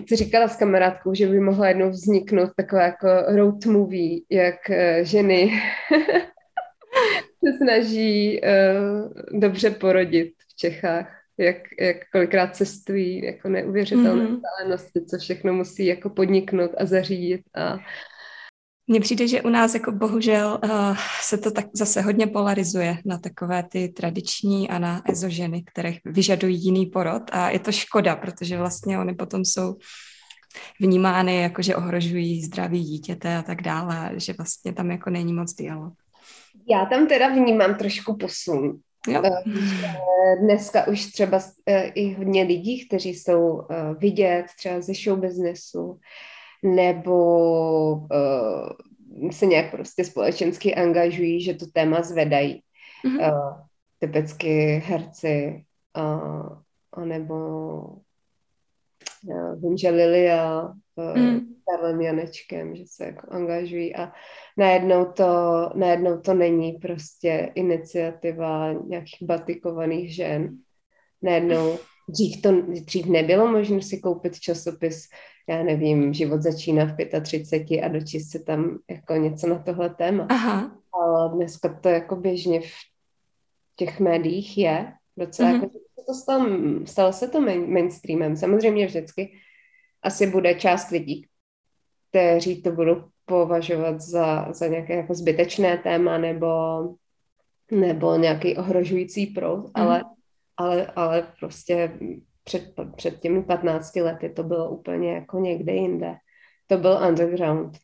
si říkala s kamarádkou, že by mohla jednou vzniknout taková jako road movie, jak uh, ženy [laughs] se snaží uh, dobře porodit v Čechách, jak, jak kolikrát cestují, jako neuvěřitelné mm-hmm. co všechno musí jako podniknout a zařídit a mně přijde, že u nás jako bohužel uh, se to tak zase hodně polarizuje na takové ty tradiční a na ezoženy, které vyžadují jiný porod a je to škoda, protože vlastně oni potom jsou vnímány jako, že ohrožují zdraví dítěte a tak dále, že vlastně tam jako není moc dialog. Já tam teda vnímám trošku posun. Jo. Eh, dneska už třeba eh, i hodně lidí, kteří jsou vidět třeba ze show businessu, nebo uh, se nějak prostě společensky angažují, že to téma zvedají. Mm-hmm. Uh, typicky herci, uh, anebo já vím, že Lilia uh, mm. Karlem Janečkem, že se jako angažují a najednou to, najednou to není prostě iniciativa nějakých batikovaných žen. Najednou dřív, to, dřív nebylo možné si koupit časopis já nevím, život začíná v 35 a dočíst se tam jako něco na tohle téma. Aha. Ale dneska to jako běžně v těch médiích je docela, mm-hmm. jako, to stalo, stalo se to main, mainstreamem. Samozřejmě vždycky asi bude část lidí, kteří to budou považovat za, za nějaké jako zbytečné téma nebo, nebo nějaký ohrožující proud, mm. ale, ale, ale prostě před, před těmi 15 lety to bylo úplně jako někde jinde. To byl underground.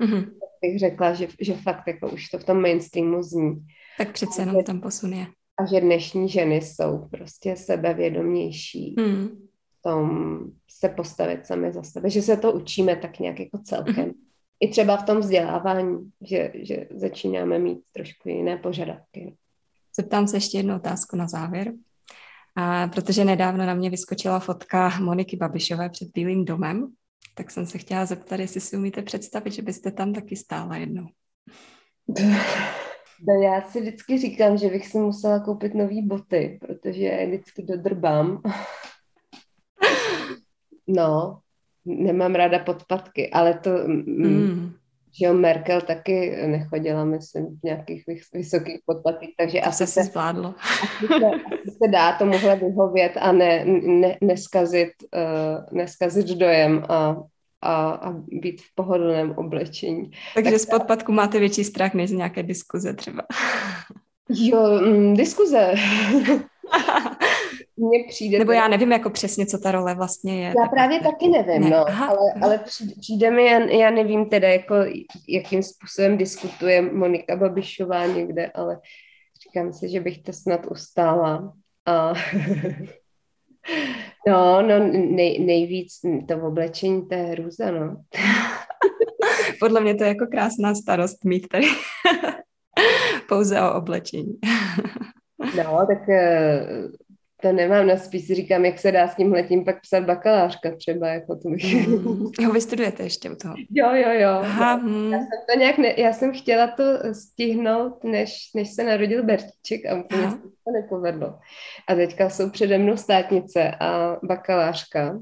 Mm-hmm. Tak bych řekla, že, že fakt jako už to v tom mainstreamu zní. Tak přece jenom tam posun je. A že dnešní ženy jsou prostě sebevědomější mm. v tom se postavit sami za sebe, že se to učíme tak nějak jako celkem. Mm-hmm. I třeba v tom vzdělávání, že, že začínáme mít trošku jiné požadavky. Zeptám se ještě jednu otázku na závěr. A protože nedávno na mě vyskočila fotka Moniky Babišové před Bílým domem, tak jsem se chtěla zeptat, jestli si umíte představit, že byste tam taky stála jednou. [laughs] No já si vždycky říkám, že bych si musela koupit nové boty, protože je vždycky dodrbám. [laughs] No, nemám ráda podpatky, ale to, mm že jo, Merkel taky nechodila, myslím, v nějakých vysokých podplatích, takže to asi se, zvládlo. Asi se, asi se dá tomuhle vyhovět a ne, ne, neskazit, uh, neskazit dojem a a, a být v pohodlném oblečení. Takže tak z podpadku máte větší strach než z nějaké diskuze třeba. Jo, mm, diskuze. [laughs] Mně přijde... Nebo já nevím jako přesně, co ta role vlastně je. Já právě taky nevím, ne. no, Aha. ale, ale přijde, přijde mi, já, já nevím teda, jako, jakým způsobem diskutuje Monika Babišová někde, ale říkám si, že bych to snad ustála. A [laughs] no, no, nej, nejvíc to v oblečení, to je hrůza, no. [laughs] Podle mě to je jako krásná starost mít tady [laughs] pouze o oblečení. no, tak eh, to nemám na spíš říkám, jak se dá s tím letím pak psat bakalářka třeba, jako to bych... Mm. Jo, vy studujete ještě u toho. Jo, jo, jo. Aha, hmm. já, jsem to nějak ne, já jsem chtěla to stihnout, než, než se narodil Bertíček a úplně se to nepovedlo. A teďka jsou přede mnou státnice a bakalářka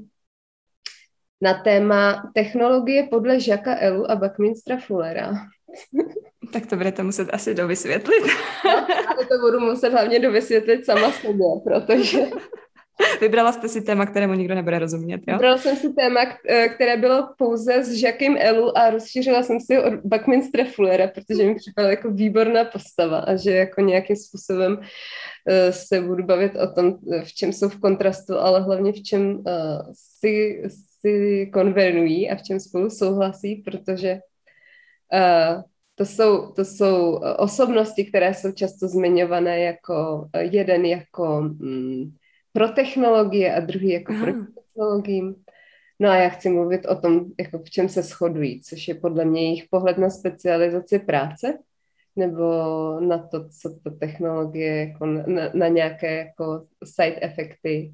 na téma technologie podle Žaka Elu a Buckminstra Fullera. [laughs] Tak to budete muset asi dovysvětlit. No, ale to budu muset hlavně dovysvětlit sama sobě, protože... [laughs] Vybrala jste si téma, kterému nikdo nebude rozumět, jo? Vybrala jsem si téma, eh, které bylo pouze s Jackem Elu a rozšířila jsem si od Buckminster Fullera, protože mi připadala jako výborná postava a že jako nějakým způsobem uh, se budu bavit o tom, v čem jsou v kontrastu, ale hlavně v čem si, si konvenují a v čem spolu souhlasí, protože to jsou, to jsou eh, osobnosti, které jsou často zmiňované jako eh, jeden jako mm, pro technologie a druhý jako Aha. pro technologiím. No a já chci mluvit o tom, jako v čem se shodují, což je podle mě jejich pohled na specializaci práce nebo na to, co to technologie, jako na, na nějaké jako side efekty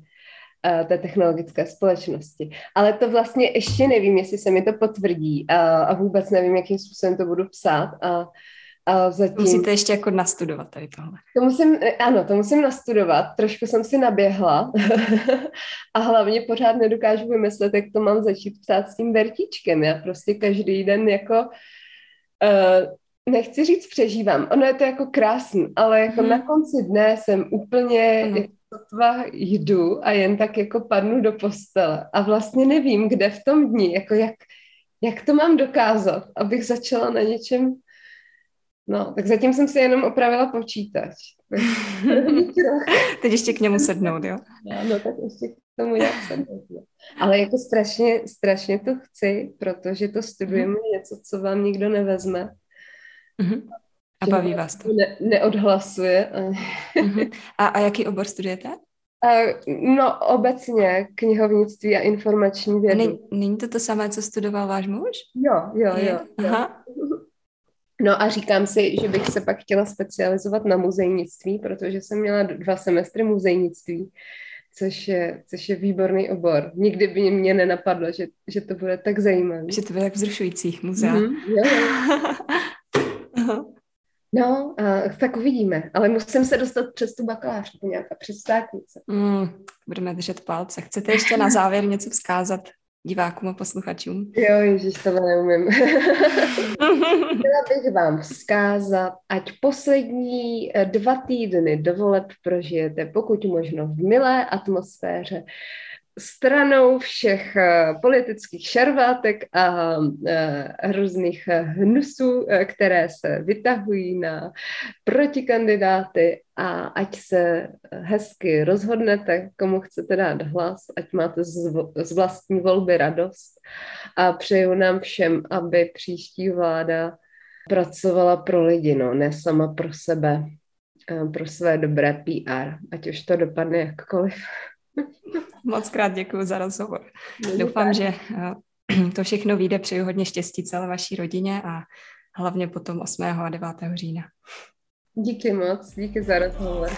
té technologické společnosti. Ale to vlastně ještě nevím, jestli se mi to potvrdí a, a vůbec nevím, jakým způsobem to budu psát a, a zatím... Musíte ještě jako nastudovat tady tohle. To musím, ano, to musím nastudovat. Trošku jsem si naběhla [laughs] a hlavně pořád nedokážu vymyslet, jak to mám začít psát s tím vertičkem. Já prostě každý den jako uh, nechci říct přežívám. Ono je to jako krásný, ale jako hmm. na konci dne jsem úplně hmm sotva jdu a jen tak jako padnu do postele a vlastně nevím, kde v tom dni, jako jak, jak to mám dokázat, abych začala na něčem No, tak zatím jsem si jenom opravila počítač. [laughs] Teď ještě k němu sednout, jo? [laughs] No, no tak ještě k tomu jak sednout. No. Ale jako strašně, strašně to chci, protože to studujeme mm. něco, co vám nikdo nevezme. Mm-hmm. A baví vás to? Ne, neodhlasuje. Uh-huh. A, a jaký obor studujete? Uh, no, obecně knihovnictví a informační vědy. Není, není to to samé, co studoval váš muž? Jo, jo, jo. jo. Aha. No a říkám si, že bych se pak chtěla specializovat na muzejnictví, protože jsem měla dva semestry muzejnictví, což je, což je výborný obor. Nikdy by mě nenapadlo, že, že to bude tak zajímavé. Že to bude tak vzrušující muzea. Mm-hmm, jo, jo. [laughs] No, uh, tak uvidíme, ale musím se dostat přes tu bakalářku nějaká, přes státnice. Mm, budeme držet palce. Chcete ještě na závěr něco vzkázat divákům a posluchačům? Jo, ježiš, to neumím. [laughs] Chtěla bych vám vzkázat, ať poslední eh, dva týdny dovoleb prožijete pokud možno v milé atmosféře, stranou všech eh, politických šarvátek a eh, různých eh, hnusů, které se vytahují na protikandidáty a ať se hezky rozhodnete, komu chcete dát hlas, ať máte z vlastní volby radost a přeju nám všem, aby příští vláda pracovala pro lidi, no, ne sama pro sebe, pro své dobré PR, ať už to dopadne jakkoliv. Moc krát děkuji za rozhovor. Doufám, že eh, [clears throat] to všechno vyjde. Přeju hodně štěstí celé vaší rodině a hlavně potom 8. a 9. října. Díky moc, díky za rozhovor.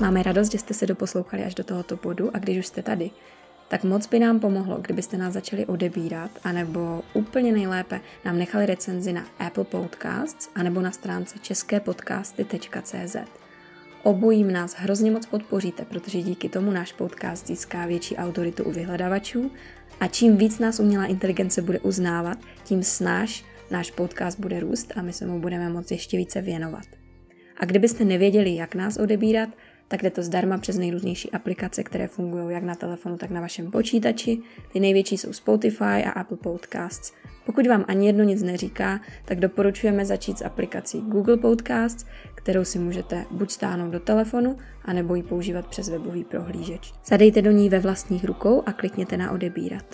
Máme radost, že jste se doposlouchali až do tohoto bodu a když už jste tady, tak moc by nám pomohlo, kdybyste nás začali odebírat, anebo úplně nejlépe nám nechali recenzi na Apple Podcasts, anebo na stránce česképodcasty.cz. Obojím nás hrozně moc podpoříte, protože díky tomu náš podcast získá větší autoritu u vyhledavačů a čím víc nás umělá inteligence bude uznávat, tím snáš náš podcast bude růst a my se mu budeme moci ještě více věnovat. A kdybyste nevěděli, jak nás odebírat, tak jde to zdarma přes nejrůznější aplikace, které fungují jak na telefonu, tak na vašem počítači. Ty největší jsou Spotify a Apple Podcasts. Pokud vám ani jedno nic neříká, tak doporučujeme začít s aplikací Google Podcasts, kterou si můžete buď stáhnout do telefonu, anebo ji používat přes webový prohlížeč. Zadejte do ní ve vlastních rukou a klikněte na odebírat.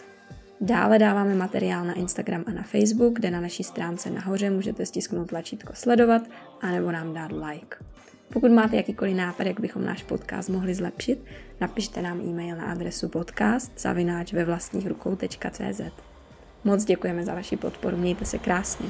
Dále dáváme materiál na Instagram a na Facebook, kde na naší stránce nahoře můžete stisknout tlačítko sledovat anebo nám dát like. Pokud máte jakýkoliv nápad, jak bychom náš podcast mohli zlepšit, napište nám e-mail na adresu podcast zavináč ve vlastních rukou.cz. Moc děkujeme za vaši podporu, mějte se krásně.